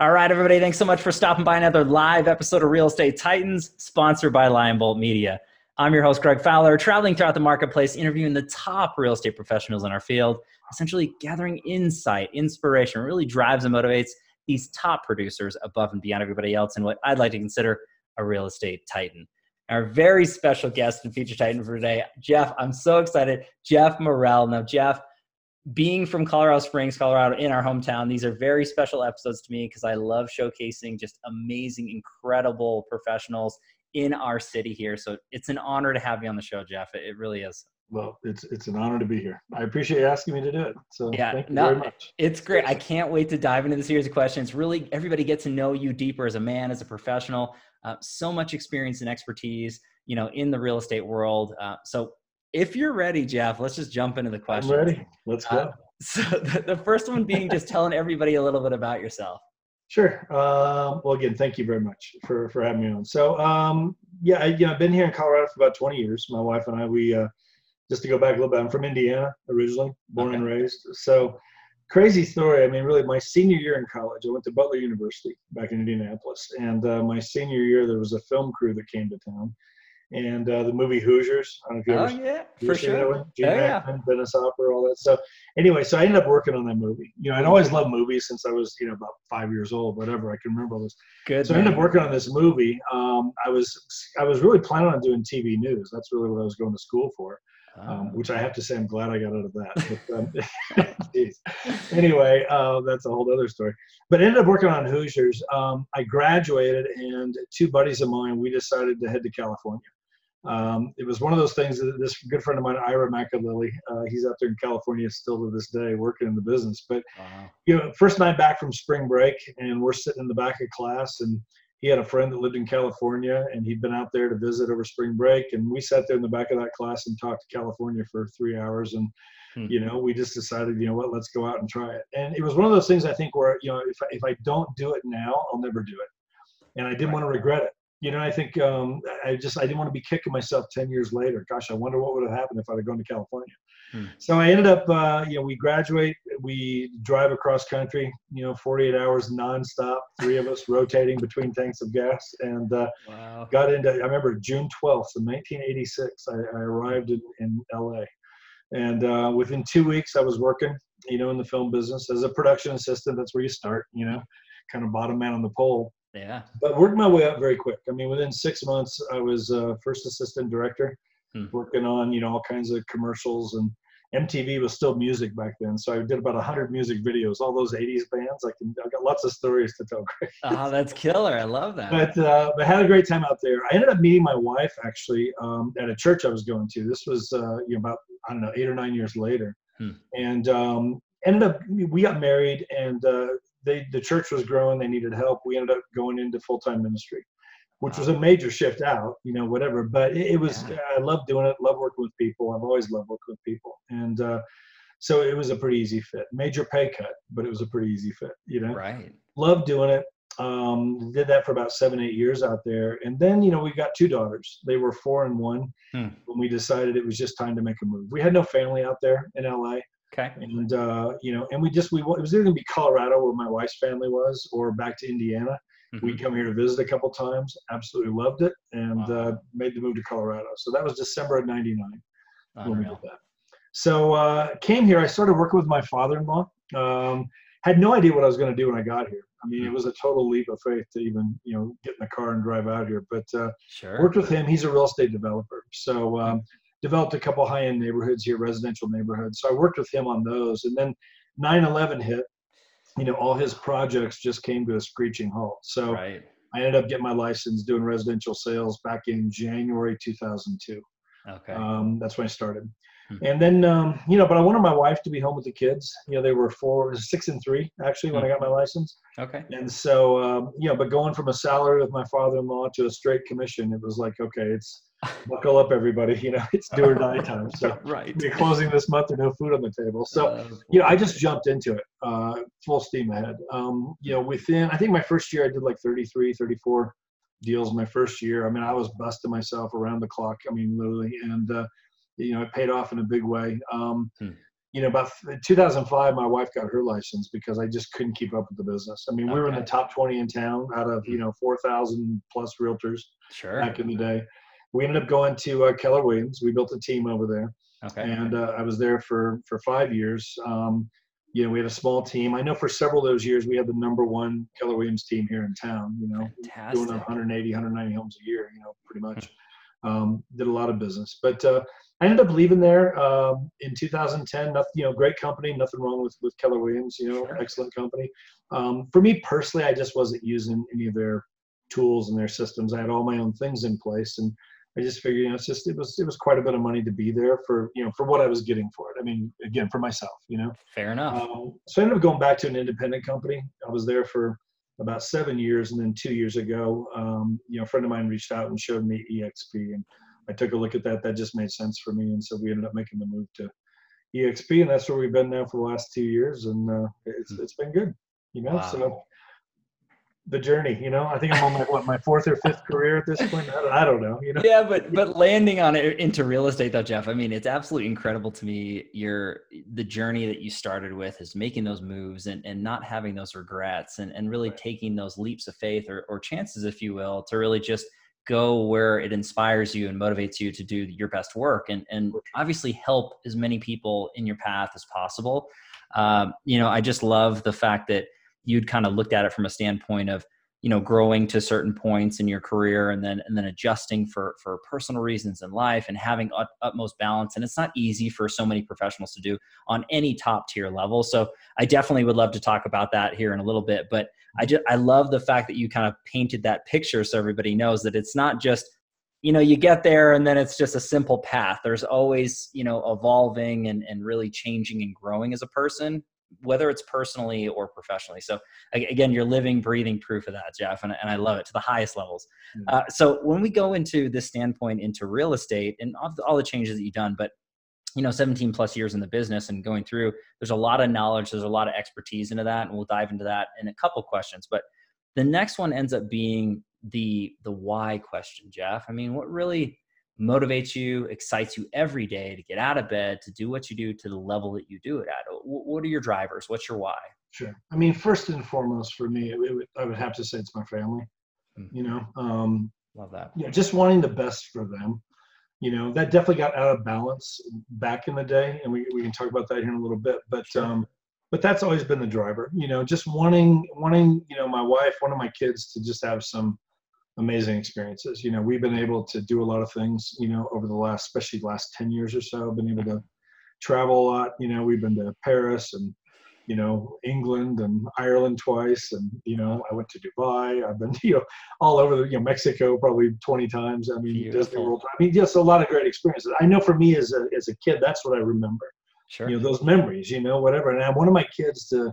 All right, everybody. Thanks so much for stopping by another live episode of Real Estate Titans, sponsored by Lion Bolt Media. I'm your host, Greg Fowler, traveling throughout the marketplace, interviewing the top real estate professionals in our field, essentially gathering insight, inspiration, really drives and motivates these top producers above and beyond everybody else in what I'd like to consider a real estate titan. Our very special guest and feature titan for today, Jeff. I'm so excited. Jeff Morrell. Now, Jeff, being from Colorado Springs, Colorado, in our hometown, these are very special episodes to me because I love showcasing just amazing, incredible professionals in our city here. So it's an honor to have you on the show, Jeff. It really is. Well, it's it's an honor to be here. I appreciate you asking me to do it. So yeah, thank you no, very much. It's great. I can't wait to dive into the series of questions. Really, everybody get to know you deeper as a man, as a professional. Uh, so much experience and expertise, you know, in the real estate world. Uh, so if you're ready, Jeff, let's just jump into the question. I'm ready. Let's go. Uh, so the, the, first one being just telling everybody a little bit about yourself. Sure. Um, well, again, thank you very much for, for having me on. So, um, yeah, I, you know, I've been here in Colorado for about 20 years. My wife and I, we, uh, just to go back a little bit, I'm from Indiana originally, born okay. and raised. So, crazy story. I mean, really, my senior year in college, I went to Butler University back in Indianapolis. And uh, my senior year, there was a film crew that came to town and uh, the movie Hoosiers. I don't know if you oh, ever, yeah, for sure. Gene oh, Hackman, yeah. Dennis Hopper, all that. So anyway, so I ended up working on that movie. You know, I'd always loved movies since I was, you know, about five years old, whatever. I can remember all this. Good. So man. I ended up working on this movie. Um, I was I was really planning on doing TV news. That's really what I was going to school for. Um, which I have to say, I'm glad I got out of that. But, um, anyway, uh, that's a whole other story. But I ended up working on Hoosiers. Um, I graduated, and two buddies of mine, we decided to head to California. Um, it was one of those things that this good friend of mine, Ira McAlilly, uh, he's out there in California still to this day working in the business. But, wow. you know, first night back from spring break, and we're sitting in the back of class, and he had a friend that lived in California, and he'd been out there to visit over spring break. And we sat there in the back of that class and talked to California for three hours. And, hmm. you know, we just decided, you know what, let's go out and try it. And it was one of those things I think where, you know, if I, if I don't do it now, I'll never do it. And I didn't right. want to regret it you know, I think um, I just I didn't want to be kicking myself ten years later. Gosh, I wonder what would have happened if I'd have gone to California. Hmm. So I ended up, uh, you know, we graduate, we drive across country, you know, 48 hours nonstop, three of us rotating between tanks of gas, and uh, wow. got into. I remember June 12th in 1986. I, I arrived in, in LA, and uh, within two weeks I was working, you know, in the film business as a production assistant. That's where you start, you know, kind of bottom man on the pole yeah. But worked my way up very quick. I mean, within six months, I was uh, first assistant director, hmm. working on you know all kinds of commercials and MTV was still music back then, so I did about hundred music videos. All those '80s bands, I can I got lots of stories to tell. oh, that's killer! I love that. But uh, I had a great time out there. I ended up meeting my wife actually um, at a church I was going to. This was uh, you know about I don't know eight or nine years later, hmm. and um, ended up we got married and uh, they the church was growing. They needed help. We ended up going into full time ministry, which wow. was a major shift out. You know, whatever. But it, it was. Yeah. I love doing it. Love working with people. I've always loved working with people, and uh, so it was a pretty easy fit. Major pay cut, but it was a pretty easy fit. You know, right. Love doing it. Um, did that for about seven, eight years out there, and then you know we got two daughters. They were four and one hmm. when we decided it was just time to make a move. We had no family out there in LA. Okay. And uh, you know, and we just we it was either gonna be Colorado where my wife's family was, or back to Indiana. Mm-hmm. We come here to visit a couple times. Absolutely loved it, and wow. uh, made the move to Colorado. So that was December of '99 when we did that. So uh, came here. I started working with my father-in-law. Um, had no idea what I was going to do when I got here. I mean, it hmm. was a total leap of faith to even you know get in the car and drive out here. But uh, sure. worked with him. He's a real estate developer, so um, developed a couple high-end neighborhoods here, residential neighborhoods. So I worked with him on those, and then 9/11 hit. You know, all his projects just came to a screeching halt. So right. I ended up getting my license doing residential sales back in January 2002. Okay. Um, that's when I started. Hmm. And then, um, you know, but I wanted my wife to be home with the kids. You know, they were four, six, and three actually when hmm. I got my license. Okay. And so, um, you know, but going from a salary with my father-in-law to a straight commission, it was like, okay, it's buckle up, everybody. You know, it's do or die time. So right. we're closing this month, there's no food on the table. So, uh, you know, I just jumped into it, uh, full steam ahead. Um, you know, within, I think my first year I did like 33, 34 deals my first year. I mean, I was busting myself around the clock. I mean, literally, and uh, you know, it paid off in a big way. Um, hmm. you know, about 2005, my wife got her license because I just couldn't keep up with the business. I mean, we were in the top 20 in town out of, you know, 4,000 plus realtors Sure. back in the day. We ended up going to uh, Keller Williams. We built a team over there, Okay. and uh, I was there for for five years. Um, you know, we had a small team. I know for several of those years we had the number one Keller Williams team here in town. You know, Fantastic. doing 180, 190 homes a year. You know, pretty much. Um, did a lot of business, but uh, I ended up leaving there um, in 2010. Nothing, you know, great company. Nothing wrong with with Keller Williams. You know, Sure. excellent company. Um, for me personally, I just wasn't using any of their tools and their systems. I had all my own things in place, and I just figured, you know, it's just it was it was quite a bit of money to be there for you know for what I was getting for it. I mean, again, for myself, you know. Fair enough. Um, so I ended up going back to an independent company. I was there for about seven years, and then two years ago, um, you know, a friend of mine reached out and showed me EXP, and I took a look at that. That just made sense for me, and so we ended up making the move to EXP, and that's where we've been now for the last two years, and uh, it's it's been good, you know. Wow. So the journey, you know, I think I'm on my what my fourth or fifth career at this point. I don't, I don't know, you know. yeah, but but landing on it into real estate though, Jeff. I mean, it's absolutely incredible to me. Your the journey that you started with is making those moves and, and not having those regrets and, and really Right. taking those leaps of faith or, or chances, if you will, to really just go where it inspires you and motivates you to do your best work and and obviously help as many people in your path as possible. Um, you know, I just love the fact that you'd kind of looked at it from a standpoint of you know growing to certain points in your career and then and then adjusting for for personal reasons in life and having ut- utmost balance. And it's not easy for so many professionals to do on any top tier level. So i definitely would love to talk about that here in a little bit but i just i love the fact that you kind of painted that picture so everybody knows that it's not just you know you get there and then it's just a simple path. There's always you know evolving and and really changing and growing as a person whether it's personally or professionally. So again you're living breathing proof of that jeff and, and i love it to the highest levels. Mm. uh, so when we go into this standpoint into real estate and all the, all the changes that you've done but you know 17 plus years in the business and going through there's a lot of knowledge there's a lot of expertise into that and we'll dive into that in a couple questions. But the next one ends up being the the why question jeff. I mean what really motivates you excites you every day to get out of bed to do what you do to the level that you do it at what are your drivers what's your why Sure. I mean, first and foremost for me, it, would- I would have to say it's my family. Mm. You know, um, love that you know, just wanting the best for them. You know, that definitely got out of balance back in the day, and we, we can talk about that here in a little bit. But Sure. um, but that's always been the driver. You know, just wanting wanting you know my wife, one of my kids, to just have some amazing experiences. You know, we've been able to do a lot of things. You know, over the last, especially the last ten years or so, been able to travel a lot. You know, we've been to Paris and you know England and Ireland twice, and you know I went to Dubai. I've been you know all over the you know Mexico probably 20 times. I mean Disney. World. I mean just a lot of great experiences. I know for me as a as a kid, that's what I remember. sure You know those memories. You know whatever. And I wanted my kids to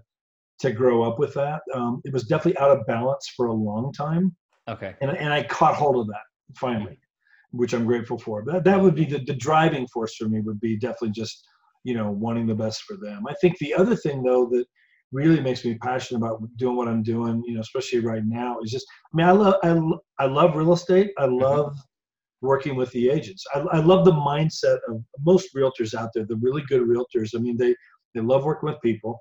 to grow up with that. Um, it was definitely out of balance for a long time, okay and and I caught hold of that finally, which I'm grateful for. But that would be the the driving force for me. Would be definitely just you know wanting the best for them. I think the other thing though that really makes me passionate about doing what I'm doing, you know, especially right now, is just I mean I love I, I love real estate. I mm-hmm. love working with the agents. I, I love the mindset of most realtors out there, the really good realtors. I mean they they love working with people.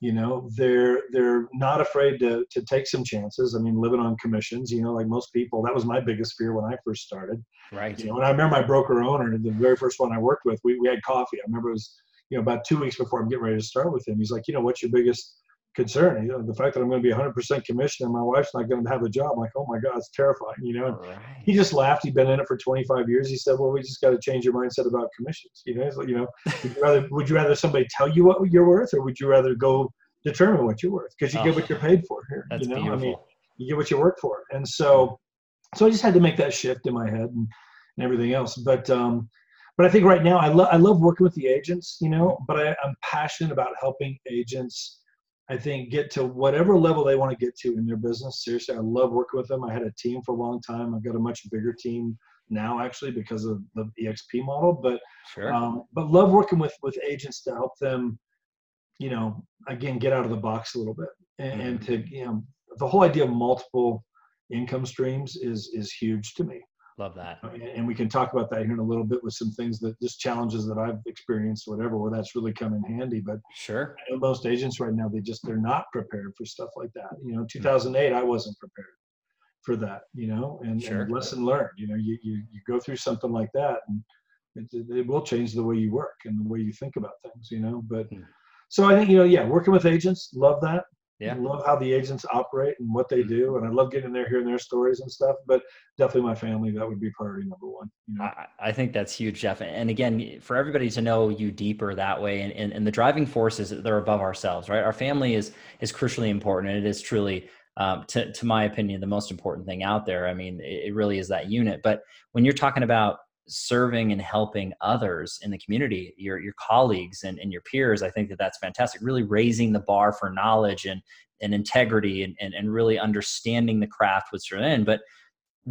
You know, they're they're not afraid to to take some chances. I mean, living on commissions, you know, like most people, that was my biggest fear when I first started. right You know, and I remember my broker owner, the very first one I worked with, we, we had coffee. I remember it was, you know, about two weeks before I'm getting ready to start with him. He's like, you know, what's your biggest concern? You know, the fact that I'm going to be 100% commission and my wife's not going to have a job. I'm like, oh my God, it's terrifying. You know, right. he just laughed. He'd been in it for 25 years. He said, "Well, we just got to change your mindset about commissions." You know, like, you know, would you rather would you rather somebody tell you what you're worth, or would you rather go determine what you're worth? Because you get Oh, what you're paid for here. that's you know, beautiful I mean, you get what you work for, and so, so I just had to make that shift in my head and, and everything else. But um, but I think right now I love I love working with the agents. You know, but I, I'm passionate about helping agents. I think get to whatever level they want to get to in their business. Seriously, I love working with them. I had a team for a long time. I've got a much bigger team now, actually, because of the EXP model. But sure um, but love working with with agents to help them, you know, again get out of the box a little bit and, and to you know the whole idea of multiple income streams is is huge to me. Love that. And we can talk about that here in a little bit with some things that just challenges that I've experienced, whatever, where that's really come in handy. But sure, most agents right now they just they're not prepared for stuff like that. You know, 2008 I wasn't prepared for that. You know, and, sure. and lesson learned. You know, you, you you go through something like that, and it, it will change the way you work and the way you think about things. You know, but. Hmm. So I think you know, yeah, working with agents, love that. Yeah. I love how the agents operate and what they do, and I love getting there, hearing their stories and stuff. But definitely, my family that would be priority number one. You know? I, I, think that's huge, Jeff. And again, for everybody to know you deeper that way, and, and, and the driving forces they're above ourselves, right? Our family is is crucially important, and it is truly. Um, to, to my opinion, the most important thing out there. I mean, it, it really is that unit. But when you're talking about serving and helping others in the community, your your colleagues and, and your peers, I think that that's fantastic. Really raising the bar for knowledge and and integrity and, and, and really understanding the craft which you're in. But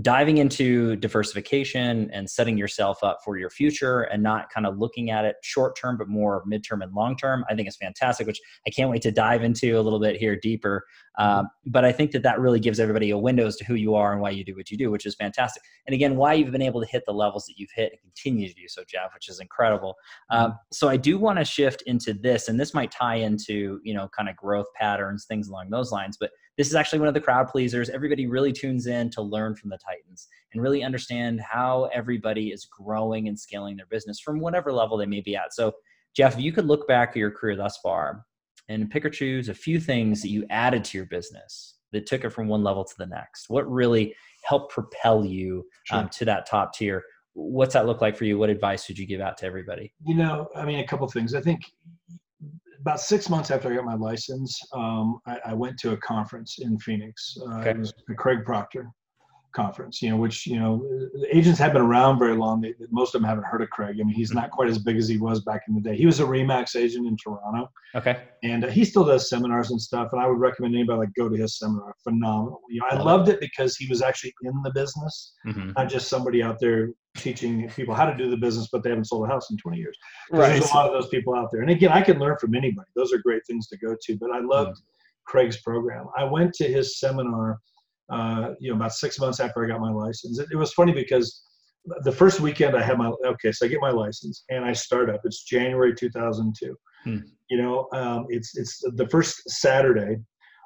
diving into diversification and setting yourself up for your future and not kind of looking at it short term but more midterm and long term i think is fantastic which i can't wait to dive into a little bit here deeper. Um, but i think that that really gives everybody a window as to who you are and why you do what you do which is fantastic. And again why you've been able to hit the levels that you've hit and continue to do so jeff which is incredible. Um, so i do want to shift into this and this might tie into you know kind of growth patterns things along those lines but this is actually one of the crowd pleasers. Everybody really tunes in to learn from the Titans and really understand how everybody is growing and scaling their business from whatever level they may be at. So, Jeff, if you could look back at your career thus far and pick or choose a few things that you added to your business that took it from one level to the next, what really helped propel you um, to that top tier? What's that look like for you? What advice would you give out to everybody? You know, I mean, a couple things. I think about six months after I got my license, um, I, I, went to a conference in Phoenix. Uh, okay. It was Craig Proctor conference, you know, which, you know, agents have been around very long. They, most of them haven't heard of Craig. I mean, he's not quite as big as he was back in the day. He was a Remax agent in Toronto. Okay. And uh, he still does seminars and stuff. And I would recommend anybody like go to his seminar. Phenomenal. You know, I loved it because he was actually in the business, mm-hmm. not just somebody out there teaching people how to do the business, but they haven't sold a house in 20 years. Right. There's a lot of those people out there. And again, I can learn from anybody. Those are great things to go to. But I loved mm-hmm. Craig's program. I went to his seminar uh, you know, about six months after I got my license. It, it, was funny because the first weekend I had my okay, so I get my license and I start up. It's January 2002. Hmm. You know, um, it's it's the first Saturday.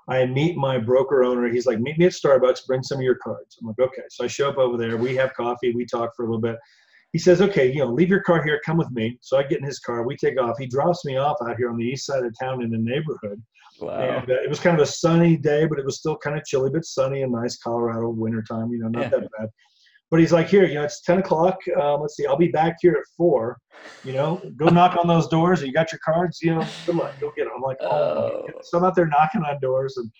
I meet my broker owner. He's like, meet me at Starbucks. Bring some of your cards. I'm like, okay. So I show up over there. We have coffee. We talk for a little bit. He says, okay, you know, leave your car here. Come with me. So I get in his car. We take off. He drops me off out here on the east side of town in the neighborhood. Wow. And uh, it was kind of a sunny day, but it was still kind of chilly, but sunny and nice Colorado wintertime, you know, not yeah. that bad. But he's like, here, you know, it's 10 o'clock. Um, let's see, I'll be back here at four. You know, go knock on those doors. You got your cards, you know, good luck, go get them. I'm like, oh. oh. So I'm out there knocking on doors and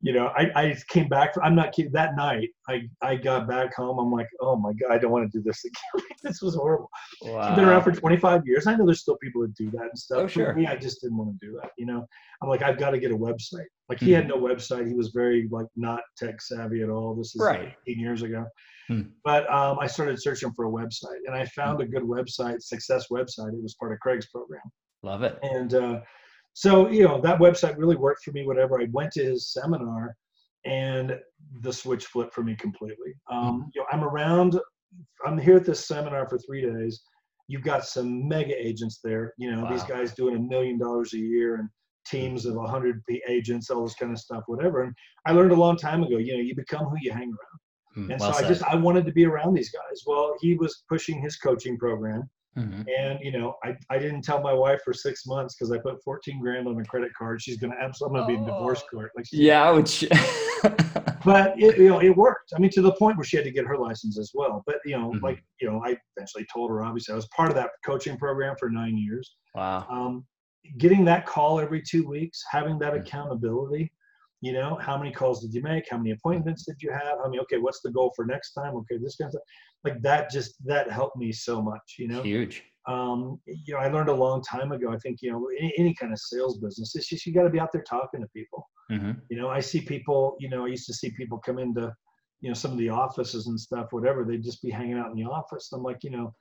you know, I, I came back. From, I'm not kidding. That night, I, I got back home. I'm like, oh my god, I don't want to do this again. this was horrible. Wow. I've been around for 25 years. I know there's still people that do that and stuff. Oh, sure. For me, I just didn't want to do that. You know, I'm like, I've got to get a website. Like he mm-hmm. had no website. He was very like not tech savvy at all. This is right. like 18 years ago. Hmm. But um, I started searching for a website, and I found hmm. a good website, Success website. It was part of Craig's program. Love it. And uh, so you know that website really worked for me whatever i went to his seminar and the switch flipped for me completely um, mm-hmm. you know i'm around i'm here at this seminar for three days you've got some mega agents there you know wow. these guys doing a million dollars a year and teams of 100 agents all this kind of stuff whatever and i learned a long time ago you know you become who you hang around mm, and well so said. i just i wanted to be around these guys well he was pushing his coaching program Mm-hmm. And you know, I, I didn't tell my wife for six months because I put 14 grand on a credit card. She's gonna absolutely I'm gonna be in divorce oh. court. Like yeah, which but it, you know, it worked. I mean, to the point where she had to get her license as well. But you know, mm-hmm. like you know, I eventually told her. Obviously, I was part of that coaching program for nine years. Wow. Um, getting that call every two weeks, having that mm-hmm. accountability. You know, how many calls did you make? How many appointments did you have? I mean, okay, what's the goal for next time? Okay, this kind of stuff like that just that helped me so much you know huge um, you know i learned a long time ago i think you know any, any kind of sales business it's just you got to be out there talking to people mm-hmm. you know i see people you know i used to see people come into you know some of the offices and stuff whatever they'd just be hanging out in the office i'm like you know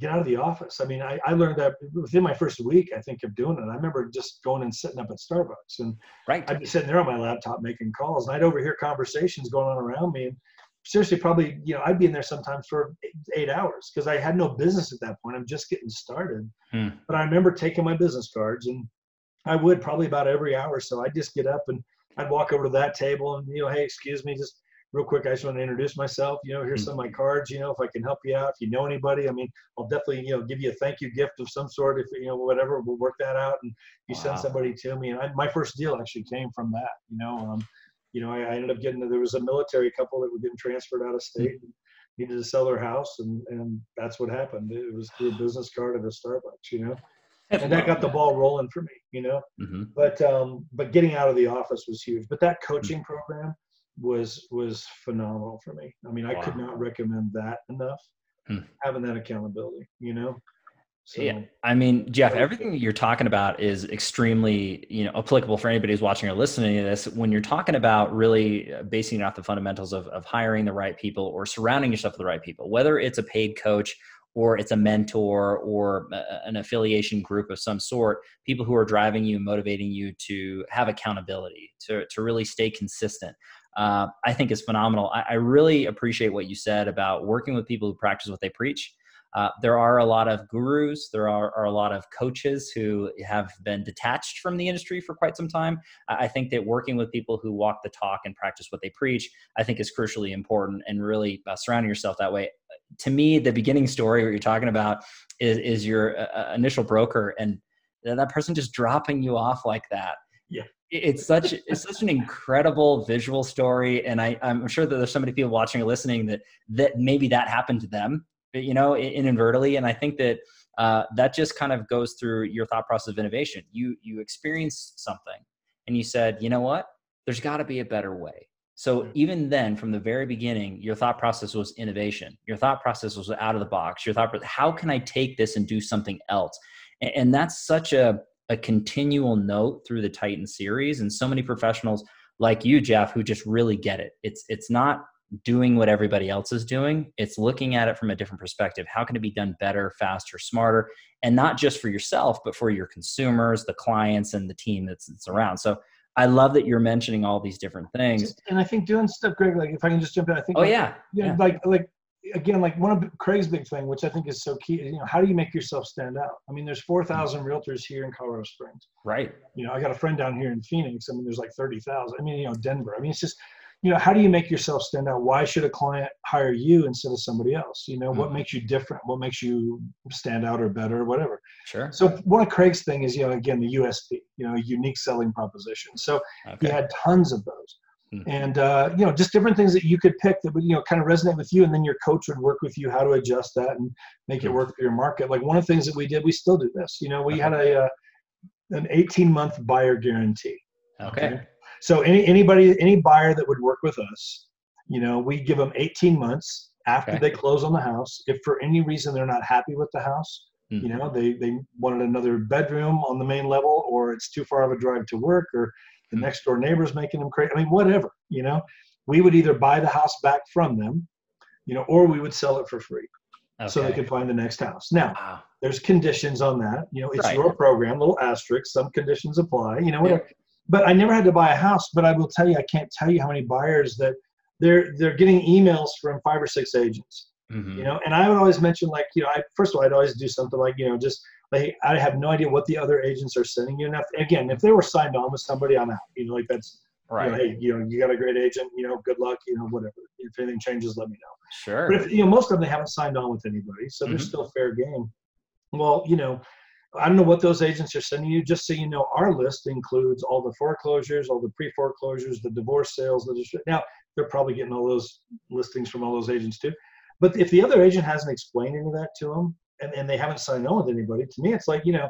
get out of the office i mean I, I learned that within my first week i think of doing it i remember just going and sitting up at starbucks and right i'd be sitting there on my laptop making calls and i'd overhear conversations going on around me and seriously probably you know I'd be in there sometimes for eight, eight hours because I had no business at that point. I'm just getting started. Hmm. But I remember taking my business cards and I would probably about every hour. So I'd just get up and I'd walk over to that table and you know, hey, excuse me, just real quick, I just want to introduce myself. You know, here's some of my cards. You know, if I can help you out, if you know anybody, I mean, I'll definitely you know give you a thank you gift of some sort. If you know whatever, we'll work that out. And you Wow. send somebody to me, and I, my first deal actually came from that. You know, um, you know, I, I ended up getting there was a military couple that were getting transferred out of state. And, Needed to sell their house, and, and that's what happened. It was through a business card at a Starbucks, you know, and that got the ball rolling for me, you know hmm but um, but getting out of the office was huge. But that coaching program was was phenomenal for me. I mean, I could not recommend that enough. Hmm. Having that accountability, you know. So Yeah, I mean, Jeff, everything that you're talking about is extremely, you know, applicable for anybody who's watching or listening to this. When you're talking about really uh, basing it off the fundamentals of, of hiring the right people or surrounding yourself with the right people, whether it's a paid coach or it's a mentor or a- an affiliation group of some sort, people who are driving you, and motivating you to have accountability, to, to really stay consistent. Uh, I think is phenomenal. I, I really appreciate what you said about working with people who practice what they preach. Uh, there are a lot of gurus, there are, are a lot of coaches who have been detached from the industry for quite some time. I think that working with people who walk the talk and practice what they preach, I think is crucially important and really uh, surrounding yourself that way. To me, the beginning story, what you're talking about, is, is your uh, uh, initial broker and that person just dropping you off like that. It's such it's such an incredible visual story, and I, I'm sure that there's so many people watching or listening that that maybe that happened to them you know inadvertently and i think that uh, that just kind of goes through your thought process of innovation. You you experienced something and you said you know what? There's got to be a better way. So Mhm. even then from the very beginning your thought process was innovation. Your thought process was out of the box. Your thought how can i take this and do something else? And, and that's such a a continual note through the titan series and so many professionals like you jeff who just really get it it's it's not doing what everybody else is doing. It's looking at it from a different perspective. How can it be done better, faster, smarter, and not just for yourself, but for your consumers, the clients, and the team that's, that's around. So I love that you're mentioning all these different things. And I think doing stuff, Greg. Like if I can just jump in, I think. Oh like, yeah, you know, yeah. like like again, like one of Craig's big thing, which I think is so key. You know, how do you make yourself stand out? I mean, there's four thousand realtors here in Colorado Springs. right. you know, I got a friend down here in Phoenix. I mean, there's like 30,000. I mean, you know, Denver. I mean, it's just, you know, how do you make yourself stand out? Why should a client hire you instead of somebody else? You know, what Mhm. makes you different? What makes you stand out or better or whatever? Sure. So one of Craig's thing is, you know, again, the USP, you know, unique selling proposition. So he had tons of those. Hmm. And, uh, you know, just different things that you could pick that would, you know, kind of resonate with you. And then your coach would work with you how to adjust that and make it Hmm. work for your market. Like one of the things that we did, we still do this, you know, we had a, uh, an 18 month buyer guarantee. Okay. So any anybody any buyer that would work with us, you know, we give them 18 months after Okay. they close on the house. If for any reason they're not happy with the house, Hmm. you know, they they wanted another bedroom on the main level, or it's too far of a drive to work, or the Hmm. next door neighbor's making them crazy. I mean, whatever, you know, we would either buy the house back from them, you know, or we would sell it for free so they could find the next house. Now, Wow. there's conditions on that. You know, it's Right. your program, little asterisk, some conditions apply, you know, whatever. But I never had to buy a house, but I will tell you, I can't tell you how many buyers that they're they're getting emails from five or six agents, Mhm. you know, and I would always mention like, you know, I first of all I'd always do something like, you know, just like I have no idea what the other agents are sending you. And if, again, if they were signed on with somebody, I'm out. You know, like that's you know, Right. hey, you know, you got a great agent, you know, good luck, you know, whatever. If anything changes, let me know. Sure. But if, you know, most of them they haven't signed on with anybody, so they're Mhm. still fair game. Well, you know, I don't know what those agents are sending you. Just so you know, our list includes all the foreclosures, all the pre-foreclosures, the divorce sales. The distri- now they're probably getting all those listings from all those agents too. But if the other agent hasn't explained any of that to them, and, and they haven't signed on with anybody, to me it's like you know,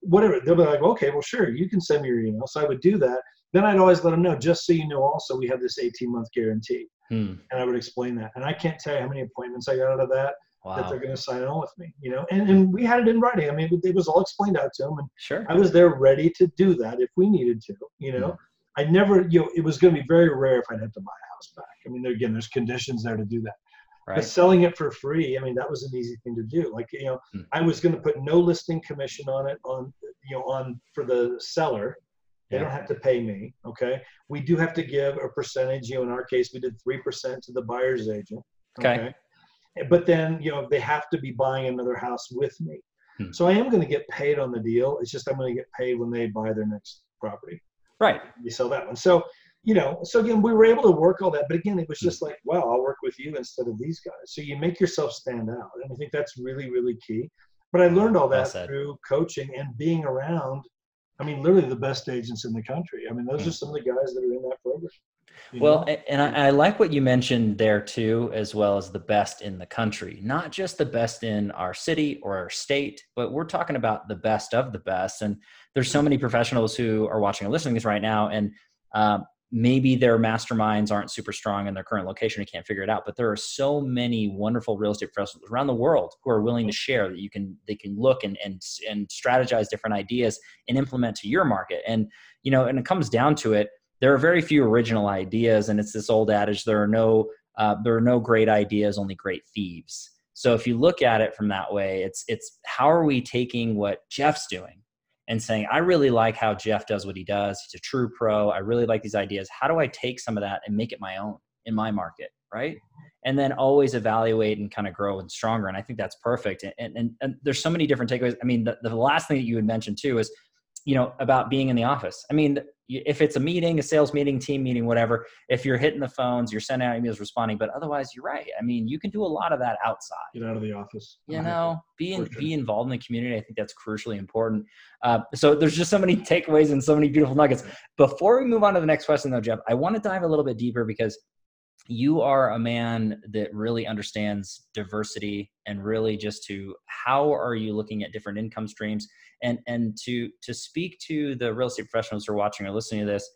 whatever. They'll be like, okay, well, sure, you can send me your email. So I would do that. Then I'd always let them know, just so you know, also we have this 18 month guarantee Hmm. and I would explain that. And I can't tell you how many appointments I got out of that that they're going to sign on with me. You know, and and we had it in writing. I mean, it was all explained out to them, and Sure. I was there ready to do that if we needed to. You know, I never, you know, it was going to be very rare if I'd have to buy a house back. I mean, again, there's conditions there to do that. But Right. selling it for free, I mean, that was an easy thing to do. Like, you know, Hmm. I was going to put no listing commission on it on, you know, on for the seller, They Yeah. don't have to pay me. Okay. We do have to give a percentage. You know, in our case, we did three percent to the buyer's agent. Okay. But then, you know, they have to be buying another house with me. Hmm. So I am going to get paid on the deal. It's just I'm going to get paid when they buy their next property. Right. You sell that one. So, you know, so again, we were able to work all that. But again, it was just like, wow, I'll work with you instead of these guys. So you make yourself stand out. And I think that's really, really key. But I learned all that through coaching and being around. I mean, literally the best agents in the country. I mean, those Hmm. are some of the guys that are in that program. Well, know? and I, I like what you mentioned there too, as well as the best in the country, not just the best in our city or our state, but we're talking about the best of the best. And there's so many professionals who are watching and listening to this right now, and um, maybe their masterminds aren't super strong in their current location and can't figure it out. But there are so many wonderful real estate professionals around the world who are willing to share that you can they can look and and and strategize different ideas and implement to your market. And you know, and it comes down to it there are very few original ideas and it's this old adage there are no uh, there are no great ideas only great thieves so if you look at it from that way it's it's how are we taking what jeff's doing and saying i really like how jeff does what he does. He's a true pro. I really like these ideas. How do i take some of that and make it my own in my market? Right? And then always evaluate and kind of grow and stronger and i think that's perfect. And and, and there's so many different takeaways. I mean the, the last thing that you had mentioned too is you know about being in the office. I mean if it's a meeting a sales meeting team meeting whatever if you're hitting the phones you're sending out emails responding but otherwise you're right. I mean you can do a lot of that outside. Get out of the office. you know be in, sure. be involved in the community. I think that's crucially important. Uh, so there's just so many takeaways and so many beautiful nuggets. Before we move on to the next question though jeff i want to dive a little bit deeper because you are a man that really understands diversity and really just to how are you looking at different income streams and and to to speak to the real estate professionals who are watching or listening to this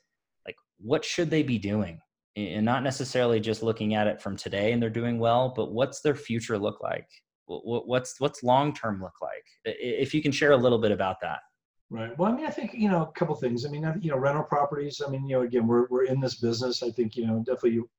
like what should they be doing and not necessarily just looking at it from today and they're doing well but what's their future look like Wh- wh- what's what's long term look like if you can share a little bit about that Right. Well, I mean, I think you know a couple things. I mean, you know, rental properties. I mean, you know, again, we're we're in this business. I think you know, definitely, you,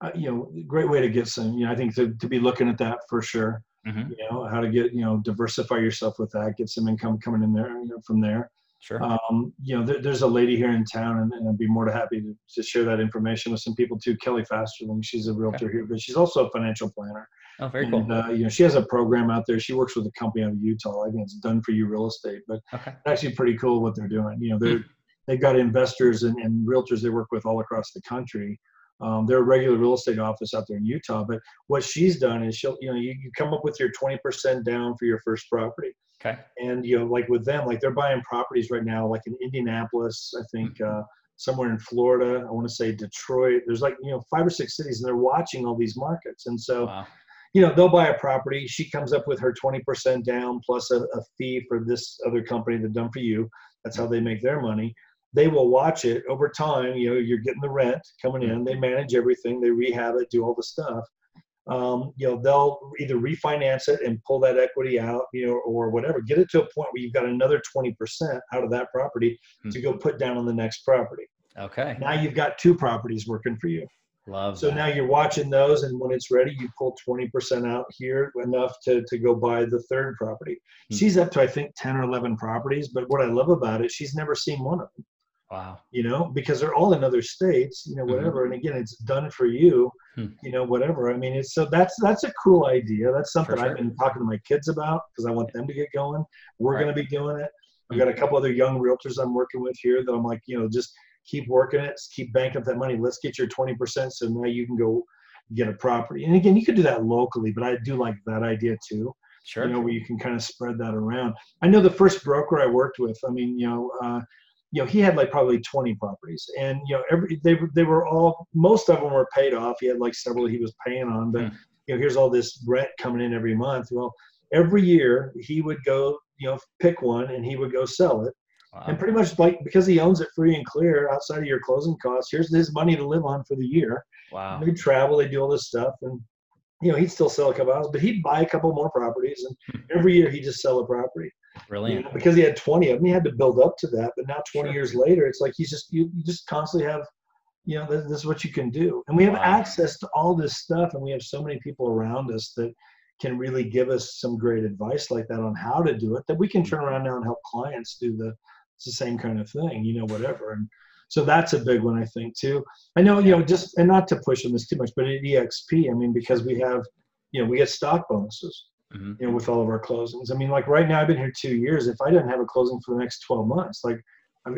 uh, you know, great way to get some. You know, I think to to be looking at that for sure. Mhm. You know, how to get you know diversify yourself with that, get some income coming in there. You know, from there. sure Um, you know, there, there's a lady here in town, and, and I'd be more than happy to, to share that information with some people too. Kelly Fasterling, she's a realtor here, but she's also a financial planner. oh very cool uh, you know, she has a program out there. She works with a company out of Utah. I think it's done for you real estate, but okay actually pretty cool what they're doing. You know, they're they've got investors and, and realtors they work with all across the country. Um, they're a regular real estate office out there in Utah, but what she's done is she'll, you know, you, you come up with your 20% down for your first property. okay And, you know, like with them, like they're buying properties right now, like in Indianapolis, I think, uh, somewhere in Florida, I want to say Detroit. There's like, you know, five or six cities and they're watching all these markets. And so, wow you know, they'll buy a property. She comes up with her 20% down plus a, a fee for this other company that done for you. That's how they make their money. They will watch it over time. You know, you're getting the rent coming in. They manage everything. They rehab it, do all the stuff. Um, you know, they'll either refinance it and pull that equity out, you know, or whatever. Get it to a point where you've got another 20% out of that property to go put down on the next property. okay Now you've got two properties working for you. love So that. now you're watching those, and when it's ready, you pull 20% out here, enough to, to go buy the third property. Hmm. She's up to, I think, 10 or 11 properties. But what I love about it, she's never seen one of them, wow you know, because they're all in other states, you know, Mhm. whatever. And again, it's done for you, Hmm. you know, whatever. I mean, it's so that's that's a cool idea. That's something sure. I've been talking to my kids about because I want them to get going. We're Right. going to be doing it. I've got a couple other young realtors I'm working with here that I'm like, you know, just keep working it, keep banking up that money. Let's get your 20% so now you can go get a property. And again, you could do that locally, but I do like that idea too. sure You know, where you can kind of spread that around. I know the first broker I worked with, I mean, you know, uh, you know, he had like probably 20 properties and, you know, every, they, they were all, most of them were paid off. He had like several he was paying on, but, Hmm. you know, here's all this rent coming in every month. Well, every year he would go, you know, pick one and he would go sell it. Wow. And pretty much like, because he owns it free and clear outside of your closing costs, here's his money to live on for the year. wow They travel, they do all this stuff, and you know he'd still sell a couple houses, but he'd buy a couple more properties, and hmm. every year he'd just sell a property. You know, because he had 20 of them, he had to build up to that. But now 20 Sure. years later, it's like he's just you, you just constantly have, you know, this, this is what you can do, and we have Wow. access to all this stuff, and we have so many people around us that can really give us some great advice like that on how to do it that we can turn hmm. around now and help clients do the it's the same kind of thing, you know, whatever. And so that's a big one, I think, too. I know, you know, just and not to push on this too much, but at EXP, I mean, because we have, you know, we get stock bonuses, mm-hmm. you know, with all of our closings. I mean, like right now, I've been here two years. If I didn't have a closing for the next 12 months, like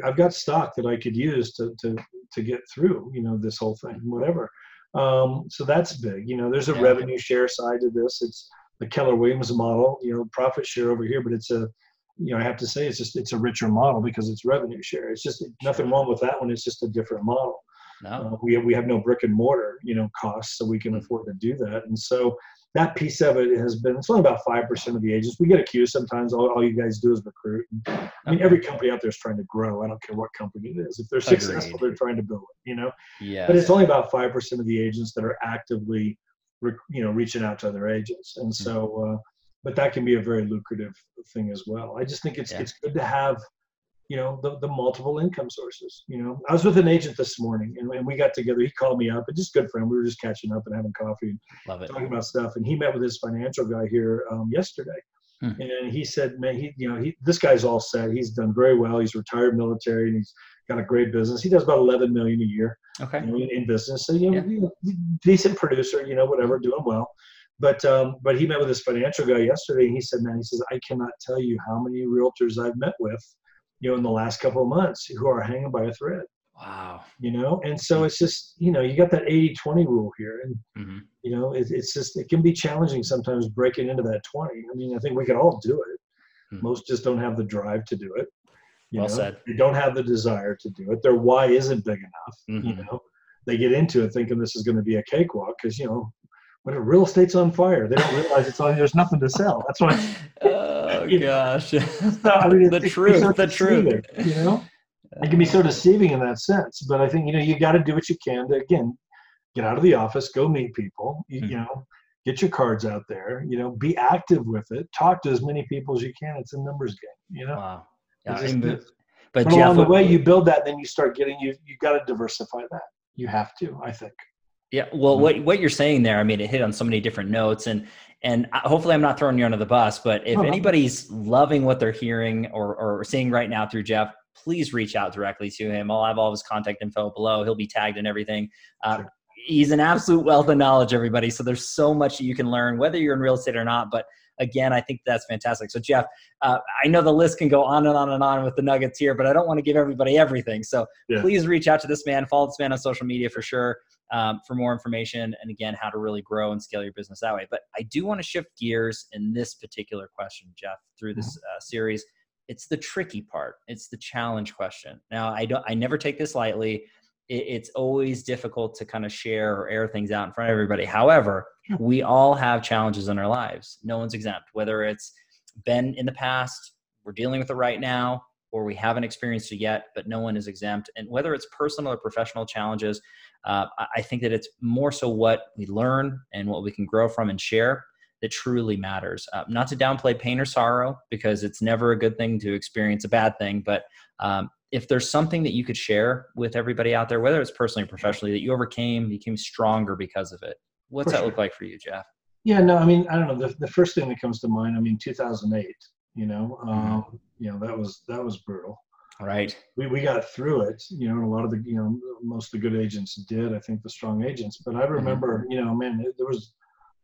I've got stock that I could use to to to get through, you know, this whole thing, whatever. Um, so that's big. You know, there's a yeah. revenue share side to this. It's the Keller Williams model, you know, profit share over here, but it's a you know, I have to say it's just it's a richer model because it's revenue share. It's just nothing wrong with that one. It's just a different model. No. Uh, we have, we have no brick and mortar, you know, costs, so we can afford to do that. And so that piece of it has been it's only about five percent of the agents. We get accused sometimes. All, all you guys do is recruit. And, I mean, every company out there is trying to grow. I don't care what company it is. If they're successful, Agreed. they're trying to build it. You know. Yeah. But it's only about five percent of the agents that are actively, you know, reaching out to other agents. And hmm. so, uh, but that can be a very lucrative thing as well. I just think it's yeah. it's good to have, you know, the, the multiple income sources. You know, I was with an agent this morning and, and we got together. He called me up, and just good friend. We were just catching up and having coffee, and talking about stuff. And he met with his financial guy here um, yesterday. Hmm. And he said, man, he, you know, he, this guy's all set. He's done very well. He's retired military and he's got a great business. He does about 11 million a year okay. You know, in, in, business. So, you know, yeah. decent producer, you know, whatever, doing well. But um, but he met with his financial guy yesterday, and he said, "Man, he says I cannot tell you how many realtors I've met with, you know, in the last couple of months who are hanging by a thread." Wow. You know, and so it's just you know you got that 80-20 rule here, and mm-hmm. you know it, it's just it can be challenging sometimes breaking into that 20. I mean, I think we can all do it. Mm-hmm. Most just don't have the drive to do it. You well know? said. They don't have the desire to do it. Their why isn't big enough. Mm-hmm. You know, they get into it thinking this is going to be a cakewalk because you know when real estate's on fire, they don't realize it's on. There's nothing to sell. That's why. oh gosh. so, I mean, the truth. The truth. You know, it can be so deceiving in that sense. But I think you know you got to do what you can to again get out of the office, go meet people. You, mm-hmm. you know, get your cards out there. You know, be active with it. Talk to as many people as you can. It's a numbers game. You know. Wow. Yeah, I mean, but, but, but along the way, you build that, then you start getting you. You got to diversify that. You have to. I think. Yeah, well, mm-hmm. what what you're saying there, I mean, it hit on so many different notes, and and hopefully, I'm not throwing you under the bus. But if anybody's loving what they're hearing or or seeing right now through Jeff, please reach out directly to him. I'll have all of his contact info below. He'll be tagged and everything. Uh, sure. He's an absolute wealth of knowledge, everybody. So there's so much that you can learn, whether you're in real estate or not. But again, I think that's fantastic. So, Jeff, uh, I know the list can go on and on and on with the nuggets here, but I don't want to give everybody everything. So, yeah. please reach out to this man, follow this man on social media for sure um, for more information and again, how to really grow and scale your business that way. But I do want to shift gears in this particular question, Jeff, through this mm-hmm. uh, series. It's the tricky part. It's the challenge question. Now, I don't. I never take this lightly it's always difficult to kind of share or air things out in front of everybody. However, we all have challenges in our lives. No one's exempt, whether it's been in the past, we're dealing with it right now, or we haven't experienced it yet, but no one is exempt. And whether it's personal or professional challenges, uh, I think that it's more so what we learn and what we can grow from and share that truly matters. Uh, not to downplay pain or sorrow, because it's never a good thing to experience a bad thing, but um, if there's something that you could share with everybody out there, whether it's personally or professionally, that you overcame, became stronger because of it, what's for that sure. look like for you, Jeff? Yeah, no, I mean, I don't know. The, the first thing that comes to mind, I mean, 2008. You know, mm-hmm. um, mm-hmm. you know that was that was brutal. Right. We we got through it. You know, and a lot of the you know most of the good agents did. I think the strong agents. But I mm-hmm. remember, mm-hmm. you know, man, there was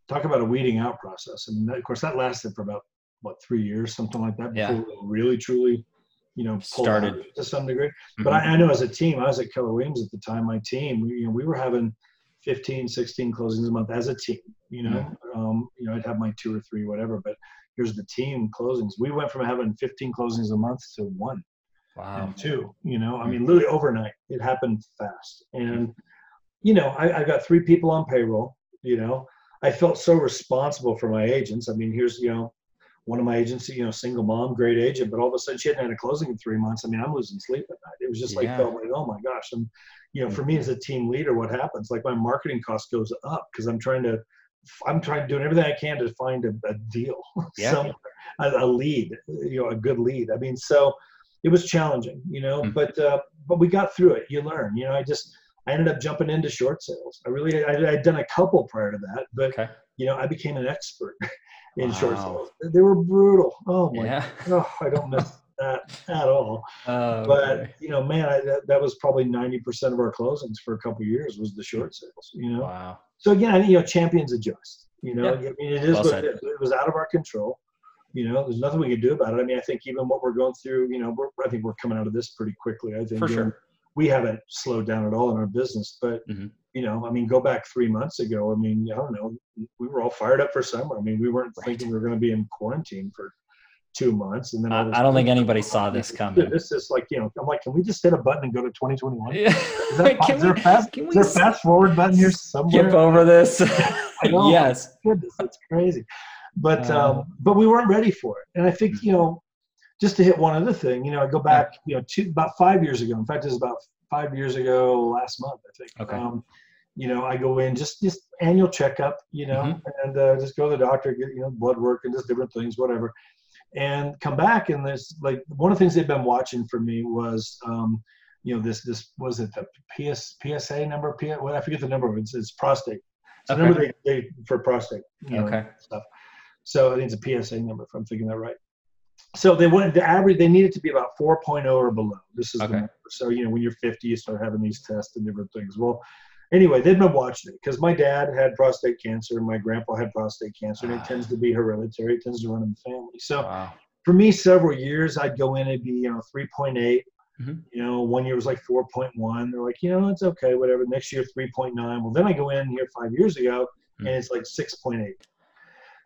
talk about a weeding out process, and of course that lasted for about what three years, something like that, before yeah. really truly you know, started to some degree. Mm-hmm. But I, I, know as a team, I was at Keller Williams at the time. My team, we, you know, we were having 15, 16 closings a month as a team. You know, mm-hmm. um, you know, I'd have my two or three, whatever. But here's the team closings. We went from having 15 closings a month to one. Wow. two. You know, I mean, hmm. literally overnight. It happened fast. And you know, I, I got three people on payroll. You know, I felt so responsible for my agents. I mean, here's you know one of my agents, you know, single mom, great agent, but all of a sudden she hadn't had a closing in three months. I mean, I'm losing sleep at night. It was just like, yeah. felt like, oh my gosh. And, you know, for me as a team leader, what happens? Like my marketing cost goes up because I'm trying to, I'm trying to do everything I can to find a, a deal, yeah. a, a, lead, you know, a good lead. I mean, so it was challenging, you know, mm-hmm. but, uh, but we got through it. You learn, you know, I just, I ended up jumping into short sales. I really, I, had done a couple prior to that, but, okay. you know, I became an expert in wow. short sales. They were brutal. Oh my! Yeah. Oh, I don't miss. that at all. Oh, but okay. you know, man, I, that, that was probably ninety percent of our closings for a couple of years was the short sales. You know, wow. so again, I think you know, champions adjust. You know, Yeah. I mean, it is Well what it is. It was out of our control. You know, there's nothing we can do about it. I mean, I think even what we're going through, you know, we're, I think we're coming out of this pretty quickly. I think For you know, sure. we haven't slowed down at all in our business, but Mhm. you know, I mean, go back three months ago. I mean, I don't know, we were all fired up for summer. I mean, we weren't Right. thinking we were going to be in quarantine for two months, and then all of a I, don't think anybody saw this coming. This is like, you know, I'm like, can we just hit a button and go to 2021? Yeah. Is, that, can is there we, a fast, can is we there a fast forward button here somewhere? skip over this? yes. goodness, that's crazy. But um, but we weren't ready for it, and I think Mm. you know, just to hit one other thing, you know, I go back, you know, two about five years ago. In fact, it was about five years ago last month, I think. Okay. Um, you know, I go in just just annual checkup, you know, Mhm. and uh, just go to the doctor, get you know blood work and just different things, whatever, and come back and there's like one of the things they've been watching for me was. Um, you know this this was it the PS, PSA number P, well, I forget the number it's, it's prostate it's the number they, they for prostate you know, Okay. stuff so I think it's a PSA number if I'm thinking that right. So they wanted the average, they needed to be about 4.0 or below. This is Okay. the number. So, you know, when you're 50, you start having these tests and different things. Well, anyway, they've been watching it because my dad had prostate cancer and my grandpa had prostate cancer and it tends to be hereditary. It tends to run in the family. So Wow. for me, several years, I'd go in and be, you know, 3.8. Mhm. You know, one year was like 4.1. They're like, you know, it's okay, whatever. Next year, 3.9. Well, then I go in here five years ago and Mm. it's like 6.8.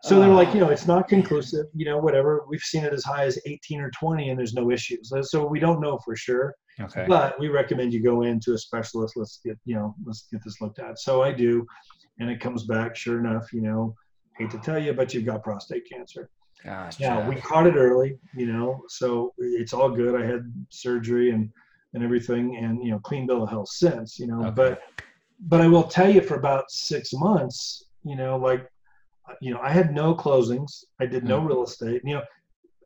So they're like, Ah. you know, it's not conclusive, you know, whatever. We've seen it as high as 18 or 20 and there's no issues. So we don't know for sure, Okay. but we recommend you go into a specialist. Let's get, you know, let's get this looked at. So I do. And it comes back, sure enough, you know, hate to tell you, but you've got prostate cancer. Gosh. Now we caught it early, you know, so it's all good. I had surgery and and everything, and you know, clean bill of health since, you know. Okay. But but I will tell you, for about six months, you know, like you know, I had no closings. I did no Mm. real estate, you know,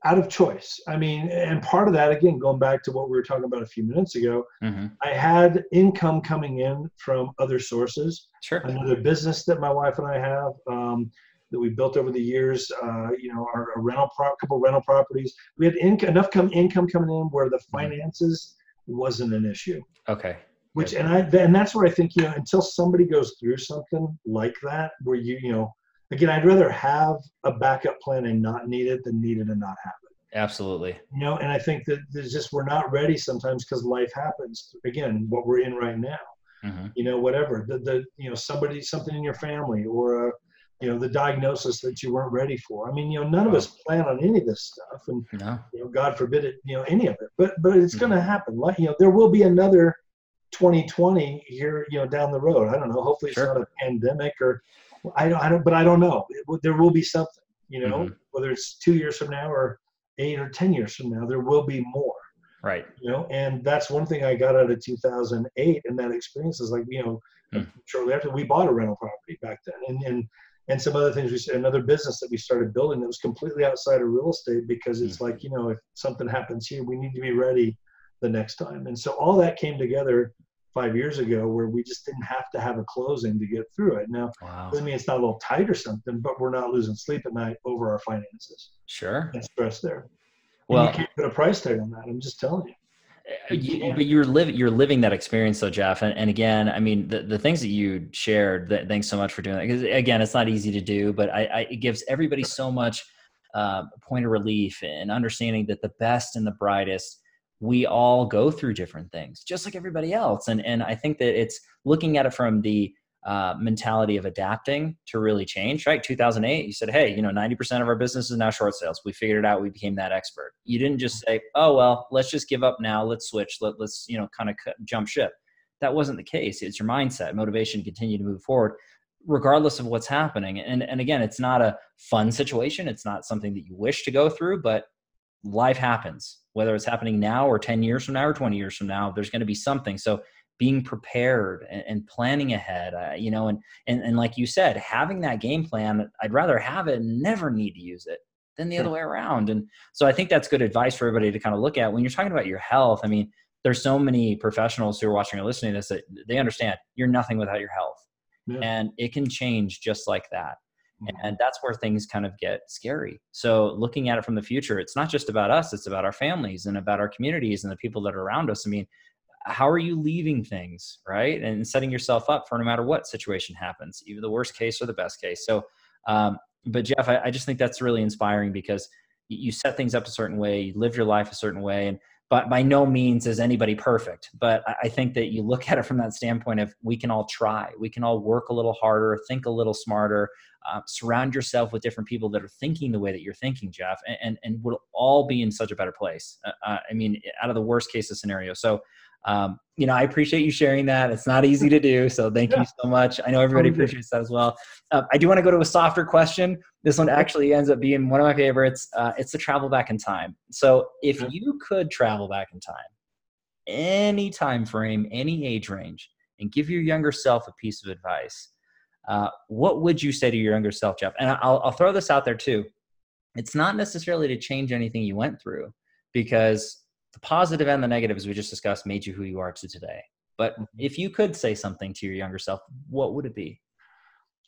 out of choice. I mean, and part of that, again, going back to what we were talking about a few minutes ago, Mhm. I had income coming in from other sources Sure. another business that my wife and I have um, that we built over the years. Uh, you know, our, a rental pro- couple rental properties. We had enough come income coming in where the finances wasn't an issue. Okay. Which and I and that's where I think you know until somebody goes through something like that where you you know again I'd rather have a backup plan and not need it than need it and not have it. Absolutely. You know, and I think that there's just we're not ready sometimes because life happens. Again, what we're in right now hmm you know whatever the, the you know somebody something in your family or a, you know the diagnosis that you weren't ready for i mean you know none of us plan on any of this stuff and No. you know god forbid it you know any of it but but it's going to happen like you know there will be another 2020 here you know down the road i don't know hopefully it's not a pandemic or i don't i don't but i don't know it, there will be something you know Mhm. whether it's two years from now or eight or ten years from now there will be more Right. you know and that's one thing i got out of 2008 and that experience is like you know Hmm. shortly after we bought a rental property back then and and and some other things we said another business that we started building that was completely outside of real estate because it's like you know if something happens here we need to be ready the next time and so all that came together five years ago where we just didn't have to have a closing to get through it. Now Wow. doesn't mean it's not a little tight or something but we're not losing sleep at night over our finances. Sure. and stress there. Well, and you can't put a price tag on that i'm just telling you. Uh, you, but you're living you're living that experience though jeff and, and again i mean the, the things that you shared that thanks so much for doing that because again it's not easy to do but I, I it gives everybody so much uh, point of relief and understanding that the best and the brightest we all go through different things just like everybody else. And and i think that it's looking at it from the uh, mentality of adapting to really change right? 2008 you said hey you know 90% of our business is now short sales. We figured it out we became that expert. You didn't just say oh well let's just give up now let's switch Let, let's you know kind of jump ship. That wasn't the case. It's your mindset motivation continue to move forward regardless of what's happening. And and again it's not a fun situation it's not something that you wish to go through but life happens whether it's happening now or 10 years from now or 20 years from now there's going to be something so being prepared and, and planning ahead uh, you know and, and and like you said having that game plan i'd rather have it and never need to use it than the Sure. other way around and so i think that's good advice for everybody to kind of look at when you're talking about your health i mean there's so many professionals who are watching or listening to this that they understand you're nothing without your health Yeah. and it can change just like that. And that's where things kind of get scary. So, looking at it from the future, it's not just about us, it's about our families and about our communities and the people that are around us. I mean, how are you leaving things, right? And setting yourself up for no matter what situation happens, either the worst case or the best case. So, um, but Jeff, I, I just think that's really inspiring because you set things up a certain way, you live your life a certain way, and but by no means is anybody perfect. But I think that you look at it from that standpoint of we can all try, we can all work a little harder, think a little smarter, uh, surround yourself with different people that are thinking the way that you're thinking, Jeff, and and, and we'll all be in such a better place. Uh, uh I mean, out of the worst case scenario. So um, you know, I appreciate you sharing that. It's not easy to do, so thank yeah. you so much. I know everybody appreciates that as well. Uh, I do want to go to a softer question. This one actually ends up being one of my favorites. Uh, it's the travel back in time. So, if you could travel back in time, any time frame, any age range, and give your younger self a piece of advice, uh, what would you say to your younger self, Jeff? And I'll, I'll throw this out there too. It's not necessarily to change anything you went through, because the positive and the negative, as we just discussed, made you who you are to today. But mm-hmm. if you could say something to your younger self, what would it be?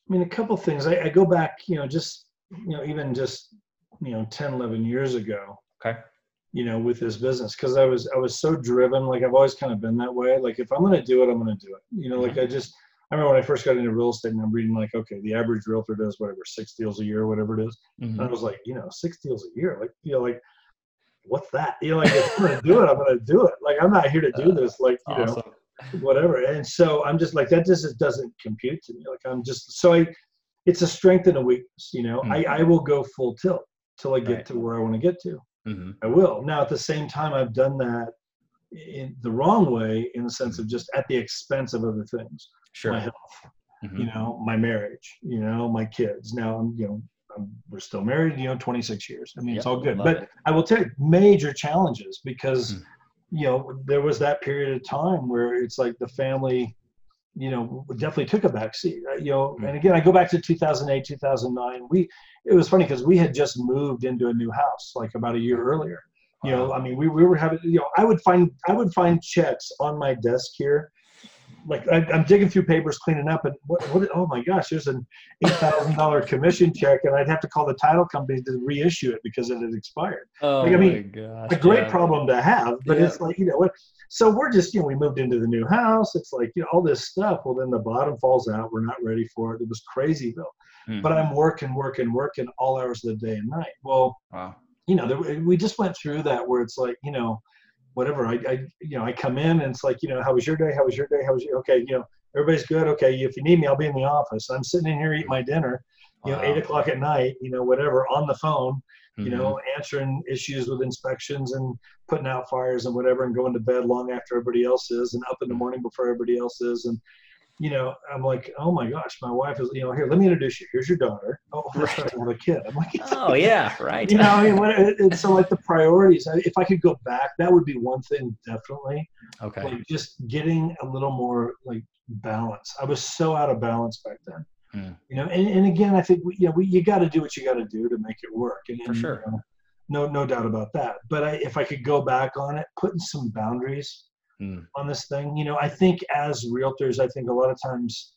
I mean, a couple things. I, I go back, you know, just, you know, even just, you know, 10, 11 years ago. Okay. You know, with this business, because I was, I was so driven. Like I've always kind of been that way. Like if I'm going to do it, I'm going to do it. You know, like mm-hmm. I just, I remember when I first got into real estate and I'm reading like, okay, the average realtor does whatever, six deals a year, whatever it is. Mm-hmm. And I was like, you know, six deals a year. Like, you know, like what's that? You know, like if I'm gonna do it, I'm gonna do it. Like I'm not here to do uh, this, like you awesome. know, whatever. And so I'm just like that. Just doesn't compute to me. Like I'm just so I. It's a strength and a weakness. You know, mm-hmm. I I will go full tilt till I get right. to where I want to get to. Mm-hmm. I will. Now at the same time, I've done that in the wrong way in the sense of mm-hmm. just at the expense of other things. Sure. My health. Mm-hmm. You know, my marriage. You know, my kids. Now I'm you know we're still married, you know, 26 years. I mean, yep, it's all good. But it. I will tell you, major challenges because, mm. you know, there was that period of time where it's like the family, you know, definitely took a back seat. You know, mm. and again, I go back to 2008, 2009. We, it was funny because we had just moved into a new house like about a year earlier. You know, I mean, we, we were having, you know, I would find I would find checks on my desk here like I, am digging through papers, cleaning up, and what, what? Oh my gosh, there's an eight thousand dollar commission check, and I'd have to call the title company to reissue it because it had expired. Oh like, I mean, gosh, a great yeah. problem to have, but yeah. it's like you know what? So we're just you know we moved into the new house. It's like you know all this stuff. Well, then the bottom falls out. We're not ready for it. It was crazy though. Mm-hmm. But I'm working, working, working all hours of the day and night. Well, wow. you know, there, we just went through that where it's like you know whatever. I, I, you know, I come in and it's like, you know, how was your day? How was your day? How was your, okay, you know, everybody's good. Okay. If you need me, I'll be in the office. I'm sitting in here eating my dinner, you wow. know, eight o'clock at night, you know, whatever on the phone, mm-hmm. you know, answering issues with inspections and putting out fires and whatever and going to bed long after everybody else is and up in the mm-hmm. morning before everybody else is. And, you know, I'm like, oh my gosh, my wife is, you know, here, let me introduce you. Here's your daughter. Oh, right. I have a kid. I'm like, oh yeah, right. You know, I mean, when, so like the priorities. If I could go back, that would be one thing definitely. Okay. Like just getting a little more like balance. I was so out of balance back then. Hmm. You know, and, and again, I think we, you know, we, you got to do what you got to do to make it work. And, For sure. You know, no, no doubt about that. But I, if I could go back on it, putting some boundaries mm. on this thing. You know, I think as realtors, I think a lot of times,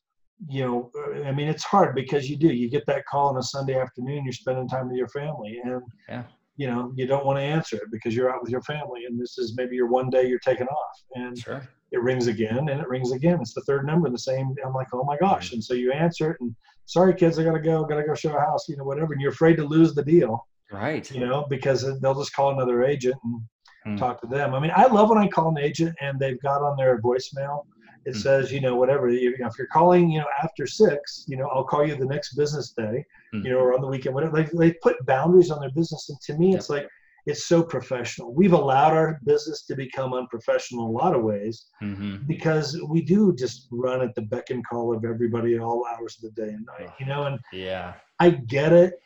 you know, uh, I mean, it's hard because you do. You get that call on a Sunday afternoon, you're spending time with your family, and yeah. you know, you don't want to answer it because you're out with your family, and this is maybe your one day you're taking off, and sure. it rings again, and it rings again. It's the third number, the same. I'm like, oh my gosh, mm. and so you answer it, and sorry, kids, I gotta go, gotta go show a house, you know, whatever, and you're afraid to lose the deal. Right. You know, because they'll just call another agent and mm. talk to them. I mean, I love when I call an agent and they've got on their voicemail. It mm. says, you know, whatever. You know, if you're calling, you know, after six, you know, I'll call you the next business day, mm. you know, or on the weekend. Whatever. They they put boundaries on their business, and to me, yep. it's like it's so professional. We've allowed our business to become unprofessional in a lot of ways mm-hmm. because we do just run at the beck and call of everybody at all hours of the day and night, you know. And yeah, I get it,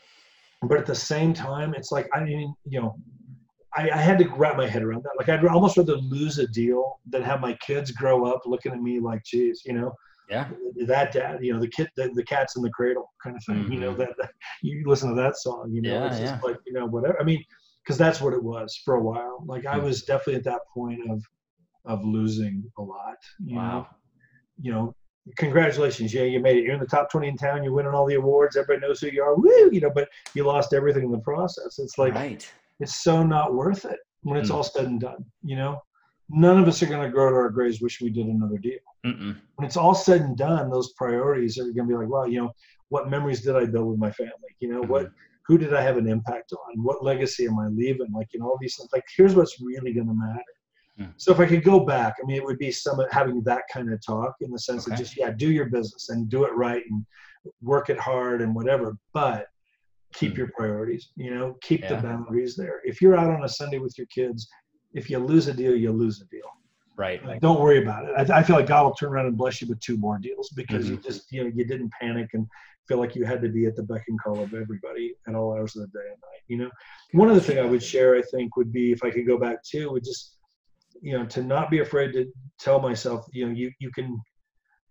but at the same time, it's like I mean, you know, I, I, had to wrap my head around that. Like I'd almost rather lose a deal than have my kids grow up looking at me like, geez, you know, yeah, that dad, you know, the kid, the, the cat's in the cradle kind of thing. Mm-hmm. You know mm-hmm. that, that, you listen to that song, you know, yeah, it's yeah. just like you know whatever. I mean, because that's what it was for a while. Like I mm. was definitely at that point of of losing a lot. You wow. know, you know, congratulations, yeah, you made it. You're in the top 20 in town. You're winning all the awards. Everybody knows who you are. Woo, you know, but you lost everything in the process. It's like right. It's so not worth it when it's Mm. all said and done. You know, none of us are going to grow to our graves wish we did another deal. Mm-mm. When it's all said and done, those priorities are going to be like, wow, you know, what memories did I build with my family? You know, what who did I have an impact on? What legacy am I leaving? Like, you know, all these things. Like, here's what's really going to matter. Mm. So if I could go back, I mean, it would be some having that kind of talk in the sense Okay. of just yeah, do your business and do it right and work it hard and whatever, but keep Mm. your priorities. You know, keep the boundaries there. If you're out on a Sunday with your kids, if you lose a deal, you lose a deal. Right. Don't worry about it. I, I feel like God will turn around and bless you with two more deals because you Mm-hmm. just you know you didn't panic and feel like you had to be at the beck and call of everybody at all hours of the day and night. You know, one other thing I would share, I think, would be if I could go back to would just you know to not be afraid to tell myself, you know, you you can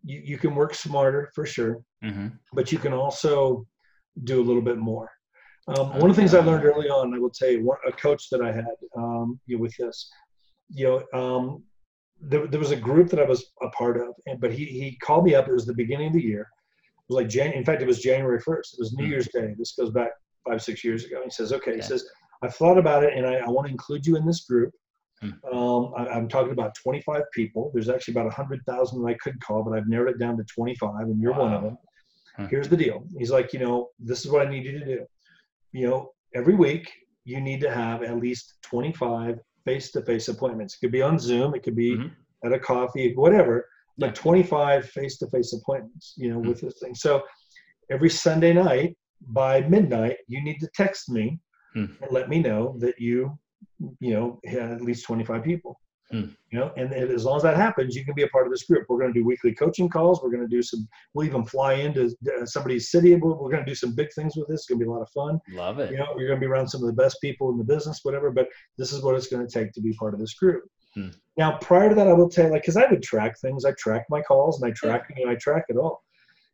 you, you can work smarter for sure, hmm but you can also do a little bit more. Um, one of the things I learned early on, I will tell you, one, a coach that I had um, you know, with this, you know, um, there, there was a group that I was a part of, and but he he called me up. It was the beginning of the year. It was like Jan. In fact, it was January first. It was New Hmm. Year's Day. This goes back five six years ago. He says, "Okay," he says, "I've thought about it, and I, I want to include you in this group." Hmm. Um, I, I'm talking about 25 people. There's actually about 100,000 that I could call, but I've narrowed it down to 25, and you're one of Wow. them. Hmm. Here's the deal. He's like, you know, this is what I need you to do. You know, every week you need to have at least 25 face-to-face appointments. It could be on Zoom. It could be Mhm. at a coffee, whatever. Yeah. But 25 face-to-face appointments. You know, Hmm. with this thing. So every Sunday night by midnight, you need to text me Hmm. and let me know that you, you know, had at least 25 people. Hmm. You know, and, and as long as that happens, you can be a part of this group. We're going to do weekly coaching calls. We're going to do some. We'll even fly into uh, somebody's city. We're, we're going to do some big things with this. It's going to be a lot of fun. Love it. You know, we're going to be around some of the best people in the business, whatever. But this is what it's going to take to be part of this group. Hmm. Now, prior to that, I will tell you, like, because I would track things. I track my calls and I track, you know, I track it all.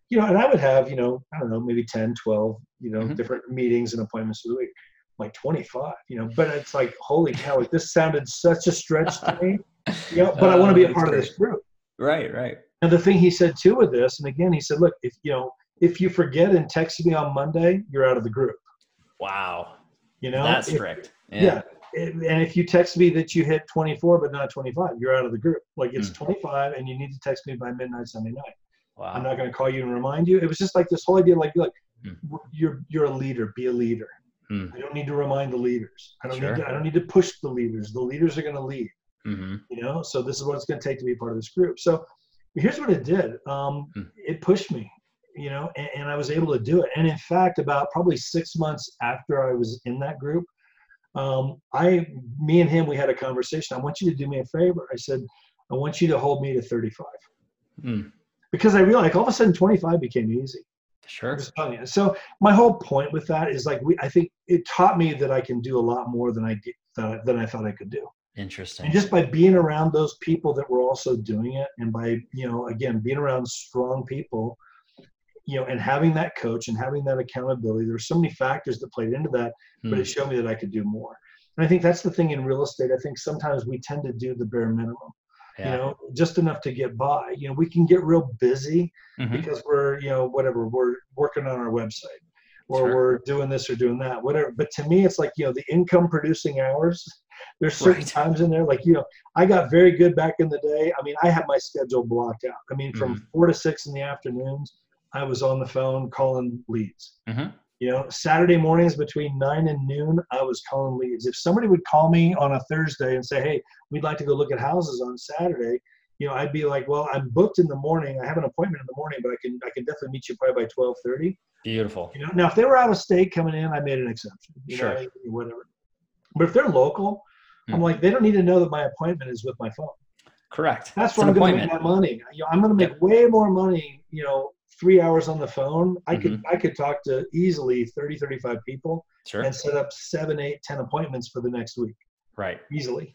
You know, and I would have, you know, I don't know, maybe 10, 12, you know, Mhm. different meetings and appointments for the week. Like 25, you know, but it's like, holy cow, like this sounded such a stretch to me. You know, but I want to be a Oh, part of this group. Right. Right. And the thing he said too with this, and again, he said, look, if you know, if you forget and text me on Monday, you're out of the group. Wow. You know, That's If- strict. yeah. and and if you text me that you hit 24 but not 25, you're out of the group. Like it's Hmm. 25, and you need to text me by midnight Sunday night. Wow. I'm not going to call you and remind you. It was just like this whole idea, like, like Hmm. you're you're a leader, be a leader. Hmm. I don't need to remind the leaders. I don't Sure. need to, I don't need to push the leaders. The leaders are going to lead. hmm you know so this is what it's going to take to be part of this group so here's what it did um, Hmm. it pushed me you know and, and i was able to do it and in fact about probably six months after i was in that group um, i me and him we had a conversation i want you to do me a favor i said i want you to hold me to 35 Hmm. because i realized like, all of a sudden 25 became easy Sure. Just telling you. So my whole point with that is like we, I think it taught me that I can do a lot more than I did, than, than I thought I could do. Interesting. And just by being around those people that were also doing it, and by you know again being around strong people, you know, and having that coach and having that accountability, there's so many factors that played into that, but Hmm. it showed me that I could do more. And I think that's the thing in real estate. I think sometimes we tend to do the bare minimum, yeah. you know, just enough to get by. You know, we can get real busy Mhm. because we're you know whatever we're working on our website or Sure. we're doing this or doing that whatever but to me it's like you know the income producing hours there's certain Right. times in there like you know i got very good back in the day i mean i had my schedule blocked out i mean from Mm-hmm. four to six in the afternoons i was on the phone calling leads Mhm. You know saturday mornings between nine and noon i was calling leads if somebody would call me on a thursday and say hey we'd like to go look at houses on saturday you know, I'd be like, well, I'm booked in the morning. I have an appointment in the morning, but I can I can definitely meet you probably by twelve thirty. Beautiful. You know, now if they were out of state coming in, I made an exception. You Sure. know, whatever. But if they're local, I'm Hmm. like, they don't need to know that my appointment is with my phone. Correct. That's where I'm going to make my money. You know, I'm going to make way more money. You know, three hours on the phone. I could Mm-hmm. I could talk to easily 30, 35 people Sure. and set up seven, eight, ten appointments for the next week Right. easily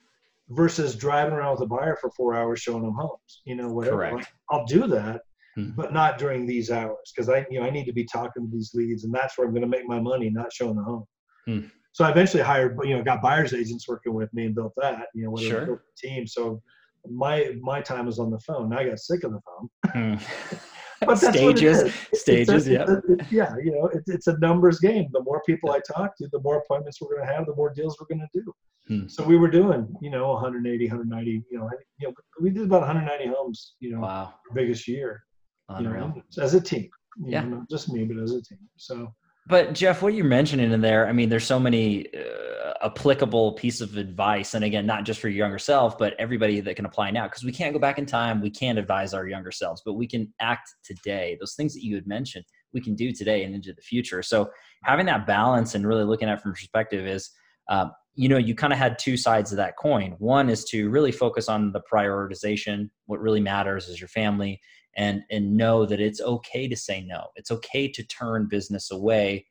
versus driving around with a buyer for four hours showing them homes you know whatever Correct. I'll do that Hmm. but not during these hours because i you know i need to be talking to these leads and that's where i'm going to make my money not showing the home Hmm. so i eventually hired you know got buyers agents working with me and built that you know whether Sure. built team so my my time was on the phone. I got sick of the phone. Hmm. But stages, stages, yeah. yeah, you know, it's, it's a numbers game. The more people I talk to, the more appointments we're going to have, the more deals we're going to do. Hmm. So we were doing, you know, 180, 190, you know, you know, we did about 190 homes, you know, Wow, biggest year, you unreal. know, as a team. You Yeah. know, not just me, but as a team. So But Jeff, what you're mentioning in there, I mean, there's so many uh, applicable piece of advice, and again, not just for your younger self, but everybody that can apply now, because we can't go back in time. We can't advise our younger selves, but we can act today. Those things that you had mentioned, we can do today and into the future. So having that balance and really looking at from perspective is, uh, you know, you kind of had two sides of that coin. One is to really focus on the prioritization. What really matters is your family and and know that it's okay to say no. It's okay to turn business away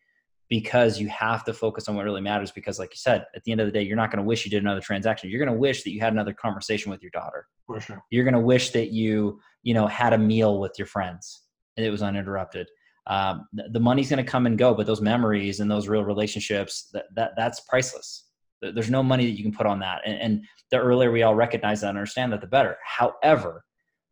because you have to focus on what really matters because like you said at the end of the day you're not going to wish you did another transaction. You're going to wish that you had another conversation with your daughter. For sure. you're going to wish that you you know had a meal with your friends and it was uninterrupted. Um, the, the money's going to come and go but those memories and those real relationships that, that that's priceless. There's no money that you can put on that. And, and the earlier we all recognize that and understand that the better. However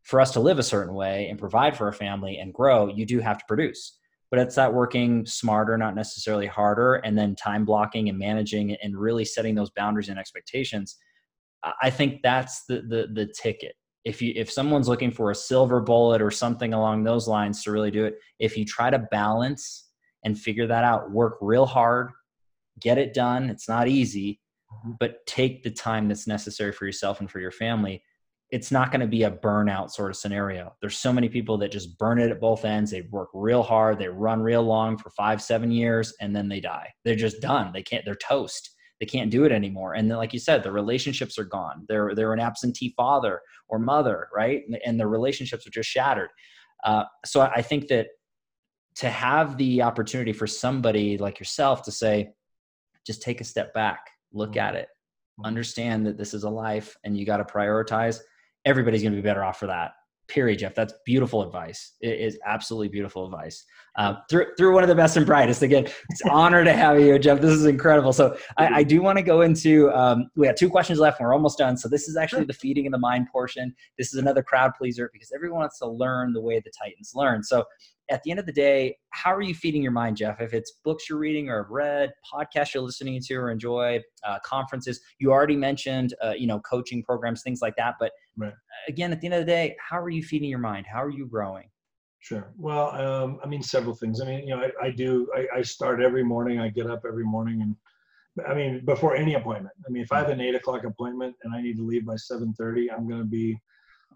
for us to live a certain way and provide for our family and grow you do have to produce but it's that working smarter not necessarily harder and then time blocking and managing and really setting those boundaries and expectations I- think that's the the, the ticket if you if someone's looking for a silver bullet or something along those lines to really do it if you try to balance and figure that out work real hard get it done it's not easy Mhm. but take the time that's necessary for yourself and for your family it's not going to be a burnout sort of scenario. There's so many people that just burn it at both ends. They work real hard they run real long for five seven years and then they die. They're just done. They can't they're toast. They can't do it anymore. And then like you said the relationships are gone. They're they're an absentee father or mother right? And, and the relationships are just shattered. Uh, so i think that to have the opportunity for somebody like yourself to say just take a step back look Mhm. at it. Mhm. understand that this is a life and you got to prioritize everybody's going to be better off for that. Period jeff. That's beautiful advice. It is absolutely beautiful advice uh, through, through one of the best and brightest again it's an honor to have you jeff this is incredible so i, I do want to go into um, we have two questions left and we're almost done so this is actually the feeding in the mind portion this is another crowd pleaser because everyone wants to learn the way the titans learn so at the end of the day, how are you feeding your mind, Jeff? If it's books you're reading or have read, podcasts you're listening to or enjoy, uh, conferences, you already mentioned, uh, you know, coaching programs, things like that. But Right. again, at the end of the day, how are you feeding your mind? How are you growing? Sure. Well, um, I mean, several things. I mean, you know, I, I do, I, I start every morning, I get up every morning and I mean, before any appointment, I mean, if I have an eight o'clock appointment and I need to leave by 730, I'm going to be,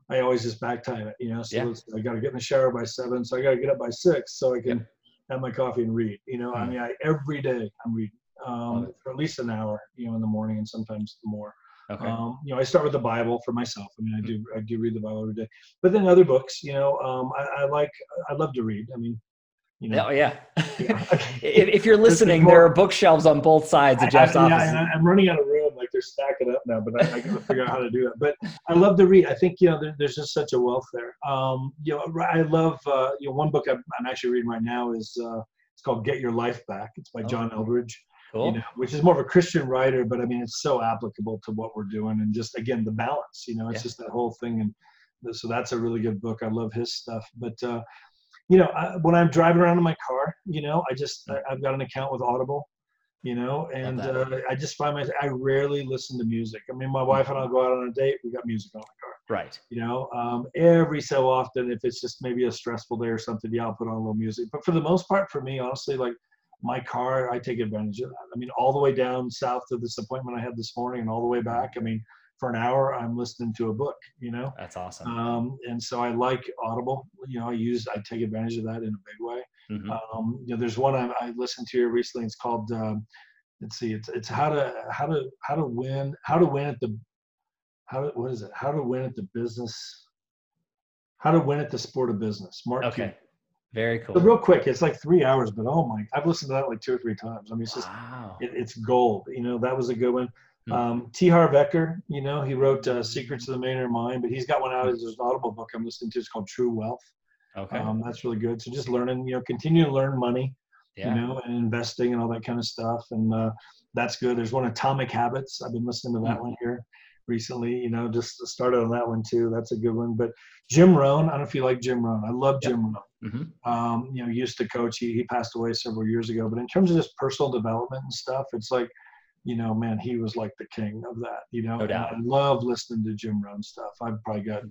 I always just back time it, you know, so Yeah. I got to get in the shower by seven. So I got to get up by six so I can Yep. have my coffee and read, you know, I Hmm. mean, I, every day I'm reading, um, for at least an hour, you know, in the morning and sometimes more. Okay. Um, you know, I start with the Bible for myself. I mean, I Mhm. do, I do read the Bible every day, but then other books, you know, um, I, I like, I love to read. I mean, you know, oh yeah. Yeah. if, if you're listening, there are bookshelves on both sides of I- Jeff's I, office. yeah, I- I'm running out of room. Like they're stacking up now, but I, I got to figure out how to do it. But I love to read. I think you know there, there's just such a wealth there. Um, you know, I love uh, you know one book I'm, I'm actually reading right now is uh, it's called Get Your Life Back. It's by Oh. John Eldredge. Cool. You know, which is more of a Christian writer, but I mean it's so applicable to what we're doing and just again the balance. You know, it's Yeah. just that whole thing and so that's a really good book. I love his stuff, but. Uh, you know, I, when I'm driving around in my car, you know, I just I, I've got an account with Audible, you know, and uh, I just find myself I rarely listen to music. I mean, my wife and I'll go out on a date, we got music on the car, Right. you know. Um, every so often, if it's just maybe a stressful day or something, yeah, I'll put on a little music. But for the most part, for me, honestly, like my car, I take advantage of that. I mean, all the way down south to this appointment I had this morning, and all the way back. I mean, for an hour, I'm listening to a book, you know. That's awesome. Um, and so I like Audible. You know, I use, I take advantage of that in a big way. Mhm. Um, you know, there's one I, I listened to here recently. It's called, um, let's see, it's it's how to how to how to win how to win at the how to, what is it? How to win at the business. How to win at the sport of business. Mark. Okay. Cuban. Very cool. So real quick, it's like three hours, but oh my, I've listened to that like two or three times. I mean, it's just Wow. it, it's gold. You know, that was a good one. Hmm. Um, T. Harv Eker, you know, he wrote uh, Secrets of the Millionaire Mind, but he's got one out as an audible book I'm listening to. It's called True Wealth. Okay. Um, that's really good. So just learning, you know, continue to learn money, yeah. you know, and investing and all that kind of stuff. And uh, that's good. There's one Atomic Habits. I've been listening to that Hmm. one here. Recently. You know, just started on that one too. That's a good one. But Jim Rohn, I don't know if you like Jim Rohn. I love Jim Rohn. Mm-hmm. Um, you know, used to coach. He, he passed away several years ago. But in terms of just personal development and stuff, it's like, you know, man, he was like the king of that. You know, No doubt. I love listening to Jim Rohn stuff. I've probably got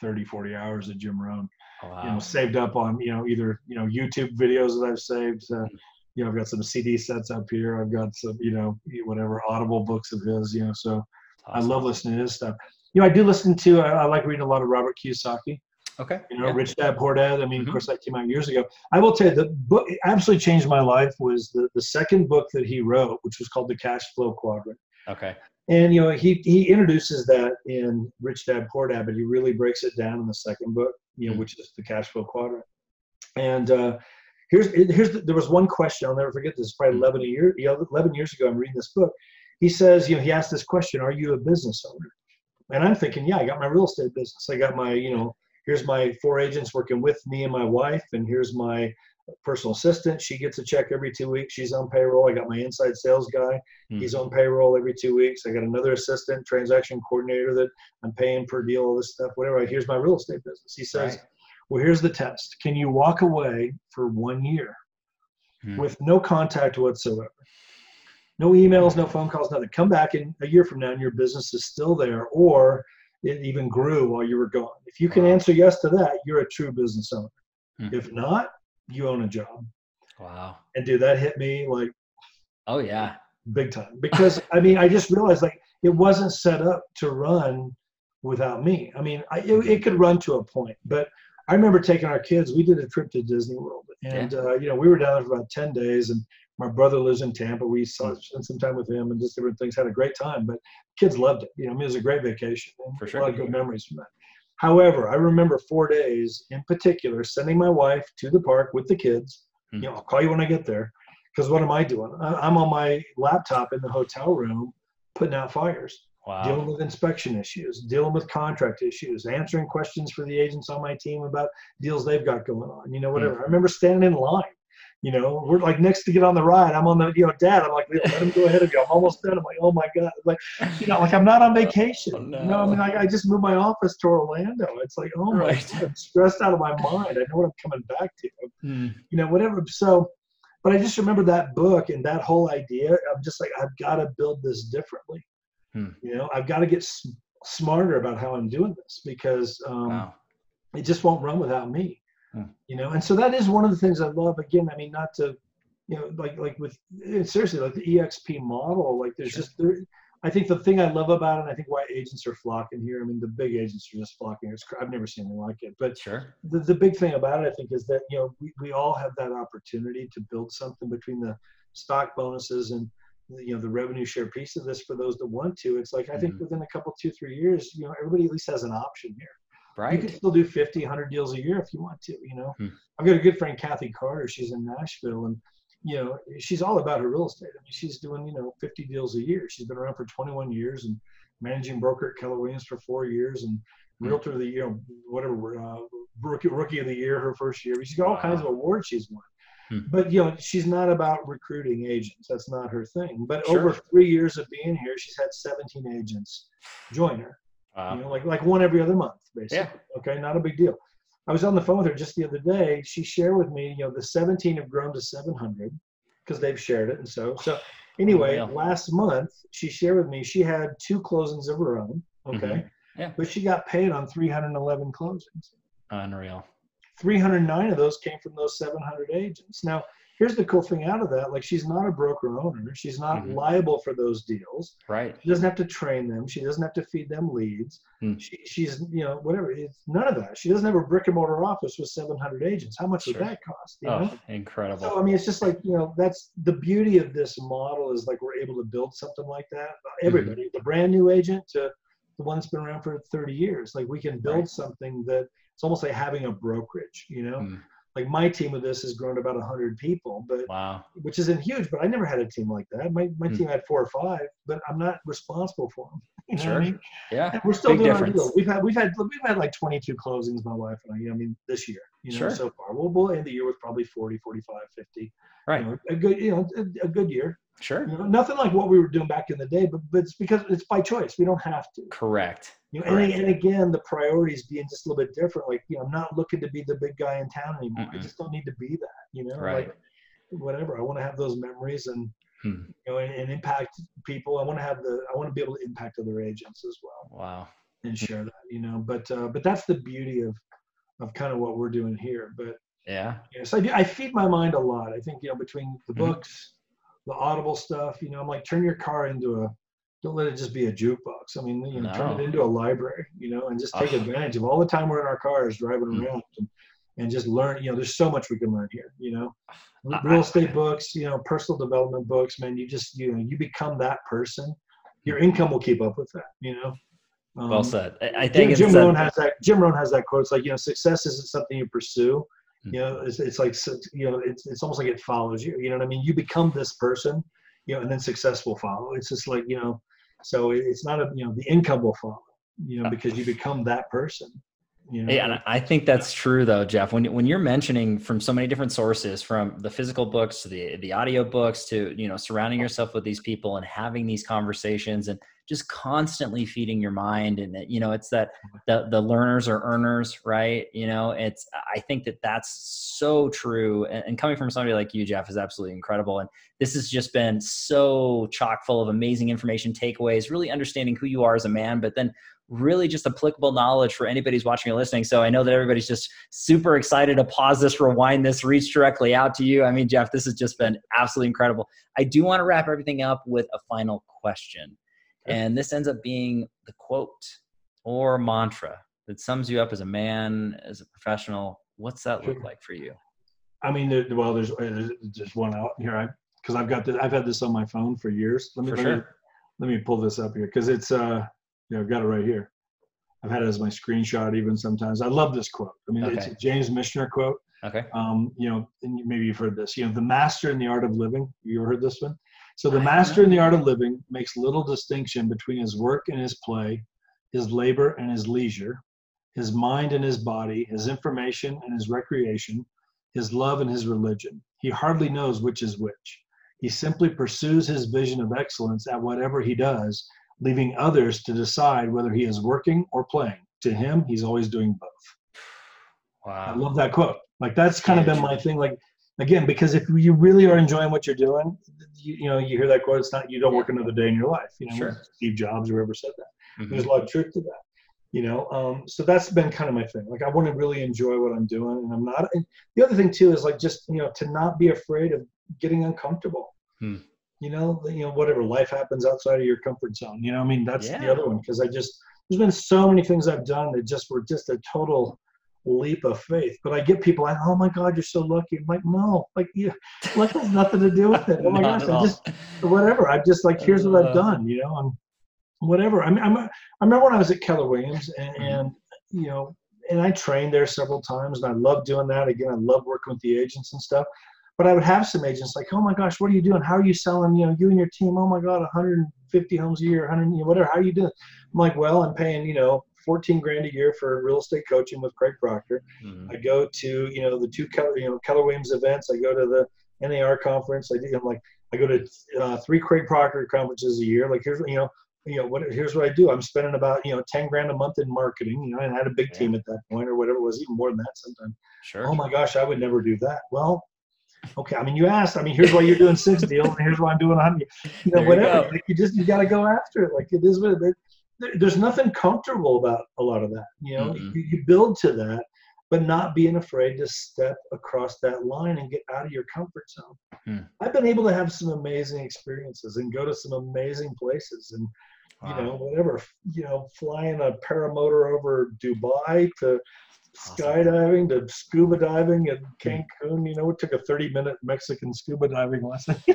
30, 40 hours of Jim Rohn Wow. you know saved up on you know either you know youtube videos that i've saved uh, you know i've got some cd sets up here i've got some you know whatever audible books of his you know so i love listening to his stuff you know i do listen to i, I like reading a lot of robert kiyosaki Okay. you know yeah. rich dad poor dad i mean Mhm. of course that came out years ago i will tell you the book absolutely changed my life was the, the second book that he wrote which was called the cash flow quadrant Okay. and you know he he introduces that in Rich Dad Poor Dad, but he really breaks it down in the second book, you know, Mhm. which is the cash flow quadrant. And uh, here's here's the, there was one question I'll never forget. This is probably Mhm. 11 a year, you know, 11 years ago. I'm reading this book. He says, you know, he asked this question: Are you a business owner? And I'm thinking, yeah, I got my real estate business. I got my, you know, here's my four agents working with me and my wife, and here's my personal assistant. She gets a check every two weeks. She's on payroll. I got my inside sales guy. Hmm. He's on payroll every two weeks. I got another assistant, transaction coordinator that I'm paying per deal, all this stuff, whatever. Here's my real estate business. He says, Right. Well, here's the test. Can you walk away for one year Hmm. with no contact whatsoever? No emails, no phone calls, nothing. Come back in a year from now and your business is still there or it even grew while you were gone. If you can answer yes to that, you're a true business owner. Hmm. If not, you own a job. Wow. And dude, that hit me like Oh yeah. big time because I mean I just realized like it wasn't set up to run without me. I mean I, it, it could run to a point, but I remember taking our kids. We did a trip to Disney World, and uh, you know we were down there for about ten days. And my brother lives in Tampa. We saw spent some time with him and just different things. Had a great time, but kids loved it. You know, I mean, it was a great vacation. For A lot of good memories from that. However, I remember four days in particular sending my wife to the park with the kids. Hmm. You know, I'll call you when I get there. Because what am I doing? I'm on my laptop in the hotel room putting out fires, dealing with inspection issues, dealing with contract issues, answering questions for the agents on my team about deals they've got going on. You know, whatever. I remember standing in line. You know, we're like next to get on the ride. I'm on the, you know, dad. I'm like, let him go ahead of you. I'm almost done. I'm like, oh my god, like, you know, like I'm not on vacation. Oh, You know, I mean, no. I, just moved my office to Orlando. It's like, oh my Right. god, I'm stressed out of my mind. I know what I'm coming back to Hmm. you know, whatever. So, but I just remember that book and that whole idea. I'm just like, I've got to build this differently. Hmm. You know, I've got to get s- smarter about how I'm doing this because um, Wow. it just won't run without me. Hmm. You know, and so that is one of the things I love. Again, I mean, not to, you know, like like with eh, seriously, like the EXP model. Like there's Sure. just there. I think the thing I love about it, and I think why agents are flocking here. I mean, the big agents are just flocking here. It's, I've never seen anything like it. But Sure. the, the big thing about it, I think, is that you know we, we all have that opportunity to build something between the stock bonuses and you know the revenue share piece of this for those that want to. It's like I think Mhm. within a couple, two, three years, you know, everybody at least has an option here. You can still do 50, 100 deals a year if you want to. You know, Hmm. I've got a good friend, Kathy Carter. She's in Nashville, and you know, she's all about her real estate. I mean, she's doing you know 50 deals a year. She's been around for 21 years and managing broker at Keller Williams for four years and Hmm. realtor of the year, whatever, uh, rookie, rookie of the year her first year. She's got all kinds of awards she's won. Hmm. But you know, she's not about recruiting agents. That's not her thing. But Sure. over three years of being here, she's had 17 agents join her Wow. you know, like like one every other month, basically. Okay, not a big deal. I was on the phone with her just the other day. She shared with me, you know, the 17 have grown to 700 because they've shared it, and so so. Anyway, Unreal. last month she shared with me she had two closings of her own. Okay, Mhm. Yeah. but she got paid on 311 closings. Unreal. 309 of those came from those 700 agents. Now, here's the cool thing out of that: like she's not a broker owner. She's not Mhm. liable for those deals. Right. She doesn't have to train them. She doesn't have to feed them leads. Hmm. She, she's, you know, whatever. It's none of that. She doesn't have a brick and mortar office with 700 agents. How much Sure. would that cost? You know? Oh, incredible. So I mean, it's just like you know, that's the beauty of this model is like we're able to build something like that. Mm-hmm. Everybody, the brand new agent to the one that's been around for 30 years, like we can build Right. something that it's almost like having a brokerage. You know, Hmm. Like my team with this has grown to about 100 people, but Wow. which isn't huge. But I never had a team like that. My my Hmm. team had four or five, but I'm not responsible for them. You know what I Sure. mean? Yeah. And we're still Big doing difference. our deal. We've had we've had we've had like 22 closings, my wife and I. I mean, this year, you know, Sure. so far. We'll, we'll end the year with probably 40, 45, 50. Right. You know, a good, you know, a, a good year. Sure. You know, nothing like what we were doing back in the day, but, but it's because it's by choice. We don't have to. Correct. You know, and, Correct. and again, the priorities being just a little bit different. Like, you know, I'm not looking to be the big guy in town anymore. I Mm-mm. just don't need to be that. You know, Right. like whatever. I want to have those memories and Hmm. you know, and, and impact people. I want to have the. I want to be able to impact other agents as well Wow. and share that. You know, but uh, but that's the beauty of of kind of what we're doing here. But Yeah. Yes, I do. I feed my mind a lot. I think you know between the Mhm. books, the Audible stuff. You know, I'm like turn your car into a. Don't let it just be a jukebox. I mean, you know, turn it into a library. You know, and just take advantage of all the time we're in our cars driving Mm. around and, and just learn. You know, there's so much we can learn here. You know, real estate books. You know, personal development books. Man, you just you know you become that person. Your income will keep up with that. You know. Well Um, said. I, I think Jim a- Rohn has that. Jim Rohn has that quote. It's like you know, success isn't something you pursue. Hmm. You know, it's, it's like you know, it's it's almost like it follows you. You know what I mean? You become this person, you know, and then success will follow. It's just like you know, so it's not a you know, the income will follow. You know, because you become that person. You know, Yeah, and I think that's true though, Jeff. When when you're mentioning from so many different sources, from the physical books to the the audio books to you know surrounding yourself with these people and having these conversations and just constantly feeding your mind and that, you know it's that mm-hmm. the the learners are earners, right? You know, it's I think that that's so true. And, and coming from somebody like you, Jeff, is absolutely incredible. And this has just been so chock full of amazing information, takeaways, really understanding who you are as a man, but then really just applicable knowledge for anybody who's watching or listening. So I know that everybody's just super excited to pause this, rewind this, reach directly out to you. I mean, Jeff, this has just been absolutely incredible. I do want to wrap everything up with a final question. Okay. And this ends up being the quote or mantra that sums you up as a man, as a professional. What's that look like for you? I mean, there, well, there's, there's just one out here. I because I've got this. I've had this on my phone for years. Let me For let, me, sure. let me pull this up here because it's uh yeah I've got it right here. I've had it as my screenshot even sometimes. I love this quote. I mean, it's a James Michener quote. Okay. um, you know, and maybe you've heard this, you know, the master in the art of living. You ever heard this one? So the master in the art of living makes little distinction between his work and his play, his labor and his leisure, his mind and his body, his information and his recreation, his love and his religion. He hardly knows which is which. He simply pursues his vision of excellence at whatever he does, leaving others to decide whether he is working or playing. To him, he's always doing both. Wow. I love that quote. Like that's kind of been my thing. Like again, because if you really are enjoying what you're doing, you, you know, you hear that quote. It's not you don't work another day in your life. You know, Sure. Steve Jobs, or whoever said that. Mhm. There's a lot of truth to that. You know, um, so that's been kind of my thing. Like I want to really enjoy what I'm doing, and I'm not. And the other thing too is like just you know to not be afraid of getting uncomfortable. Hmm. You know, you know whatever life happens outside of your comfort zone. You know, I mean that's Yeah. the other one because I just there's been so many things I've done that just were just a total leap of faith. But I get people like, oh my God, you're so lucky. I'm like, no, like yeah, luck has nothing to do with it. Oh my gosh, I just whatever. I'm just like here's what Uh. I've done. You know, and whatever. I mean, I'm, I remember when I was at Keller Williams and, Mhm. and you know, and I trained there several times, and I love doing that. Again, I love working with the agents and stuff. But I would have some agents like, oh my gosh, what are you doing? How are you selling? You know, you and your team. Oh my God, 150 homes a year, 100, you know, whatever. How are you doing? I'm like, well, I'm paying, you know, 14 grand a year for real estate coaching with Craig Proctor. Mhm. I go to, you know, the two Keller, you know, Keller Williams events. I go to the NAR conference. I do, I'm like, I go to uh, three Craig Proctor conferences a year. Like here's, you know, you know, what, here's what I do. I'm spending about, you know, 10 grand a month in marketing, you know, and I had a big Yeah. team at that point or whatever it was, even more than that sometimes. Sure. Oh my gosh, I would never do that. Well, okay. I mean, you asked, I mean, here's why you're doing six deals and here's why I'm doing 100, you know, There whatever. go. Like, you just, you got to go after it. Like it is what it, there- there's nothing comfortable about a lot of that. You know, Mm-mm. you, you build to that, but not being afraid to step across that line and get out of your comfort zone. Hmm. I've been able to have some amazing experiences and go to some amazing places and you know whatever you know flying a paramotor over Dubai to. Skydiving to scuba diving in Hmm. Cancun. You know, it took a 30 minute Mexican scuba diving lesson.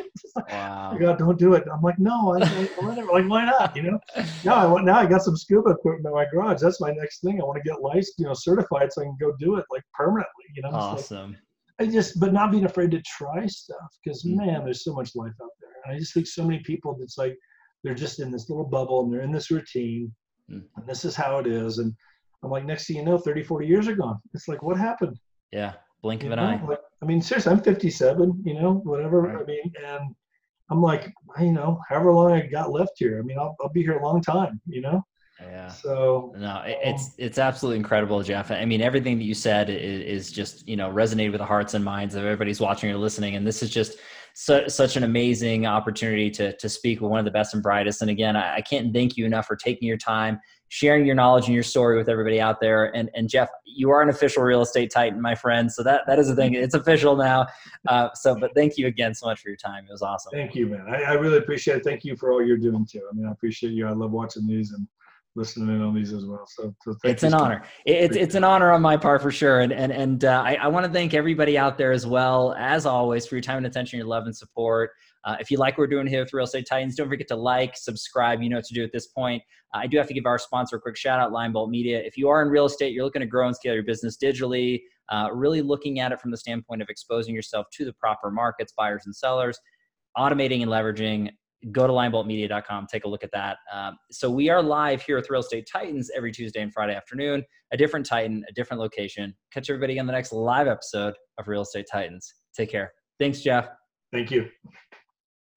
Wow. God, don't do it. I'm like, no, I, I, whatever. Like, why not? You know, now I want, now I got some scuba equipment in my garage. That's my next thing. I want to get licensed, you know, certified so I can go do it like permanently. You know, like- Awesome. I just, but not being afraid to try stuff because Mm. man, there's so much life out there. And I just think so many people that's like, they're just in this little bubble and they're in this routine Mm. and this is how it is. And I'm like, next thing you know, 30, 40 years are gone. It's like, what happened? Yeah, blink of an know? eye. Like, I mean, seriously, I'm 57. You know, whatever. Right. I mean, and I'm like, you know, however long I got left here. I mean, I'll, I'll be here a long time. You know. Yeah. So No, Um, it's it's absolutely incredible, Jeff. I mean, everything that you said is, is just you know resonated with the hearts and minds of everybody's watching or listening, and this is just su- such an amazing opportunity to to speak with one of the best and brightest. And again, I, I can't thank you enough for taking your time, sharing your knowledge and your story with everybody out there. And and Jeff, you are an official real estate titan, my friend. So that that is a thing. It's official now. Uh, so, but thank you again so much for your time. It was awesome. thank you, man. I, I really appreciate it. Thank you for all you're doing too. I mean, I appreciate you. I love watching these and listening in on these as well. So, so it's an honor. It's it's an honor on my part for sure. And and and uh, I, I want to thank everybody out there as well as always for your time and attention, your love and support. Uh, if you like what we're doing here with Real Estate Titans, don't forget to like, subscribe. You know what to do at this point. Uh, I do have to give our sponsor a quick shout out, Limebolt Media. If you are in real estate, you're looking to grow and scale your business digitally, uh, really looking at it from the standpoint of exposing yourself to the proper markets, buyers and sellers, automating and leveraging go to lineboltmedia.com take a look at that um, so we are live here with real estate titans every tuesday and friday afternoon a different titan a different location catch everybody on the next live episode of real estate titans take care thanks jeff Thank you.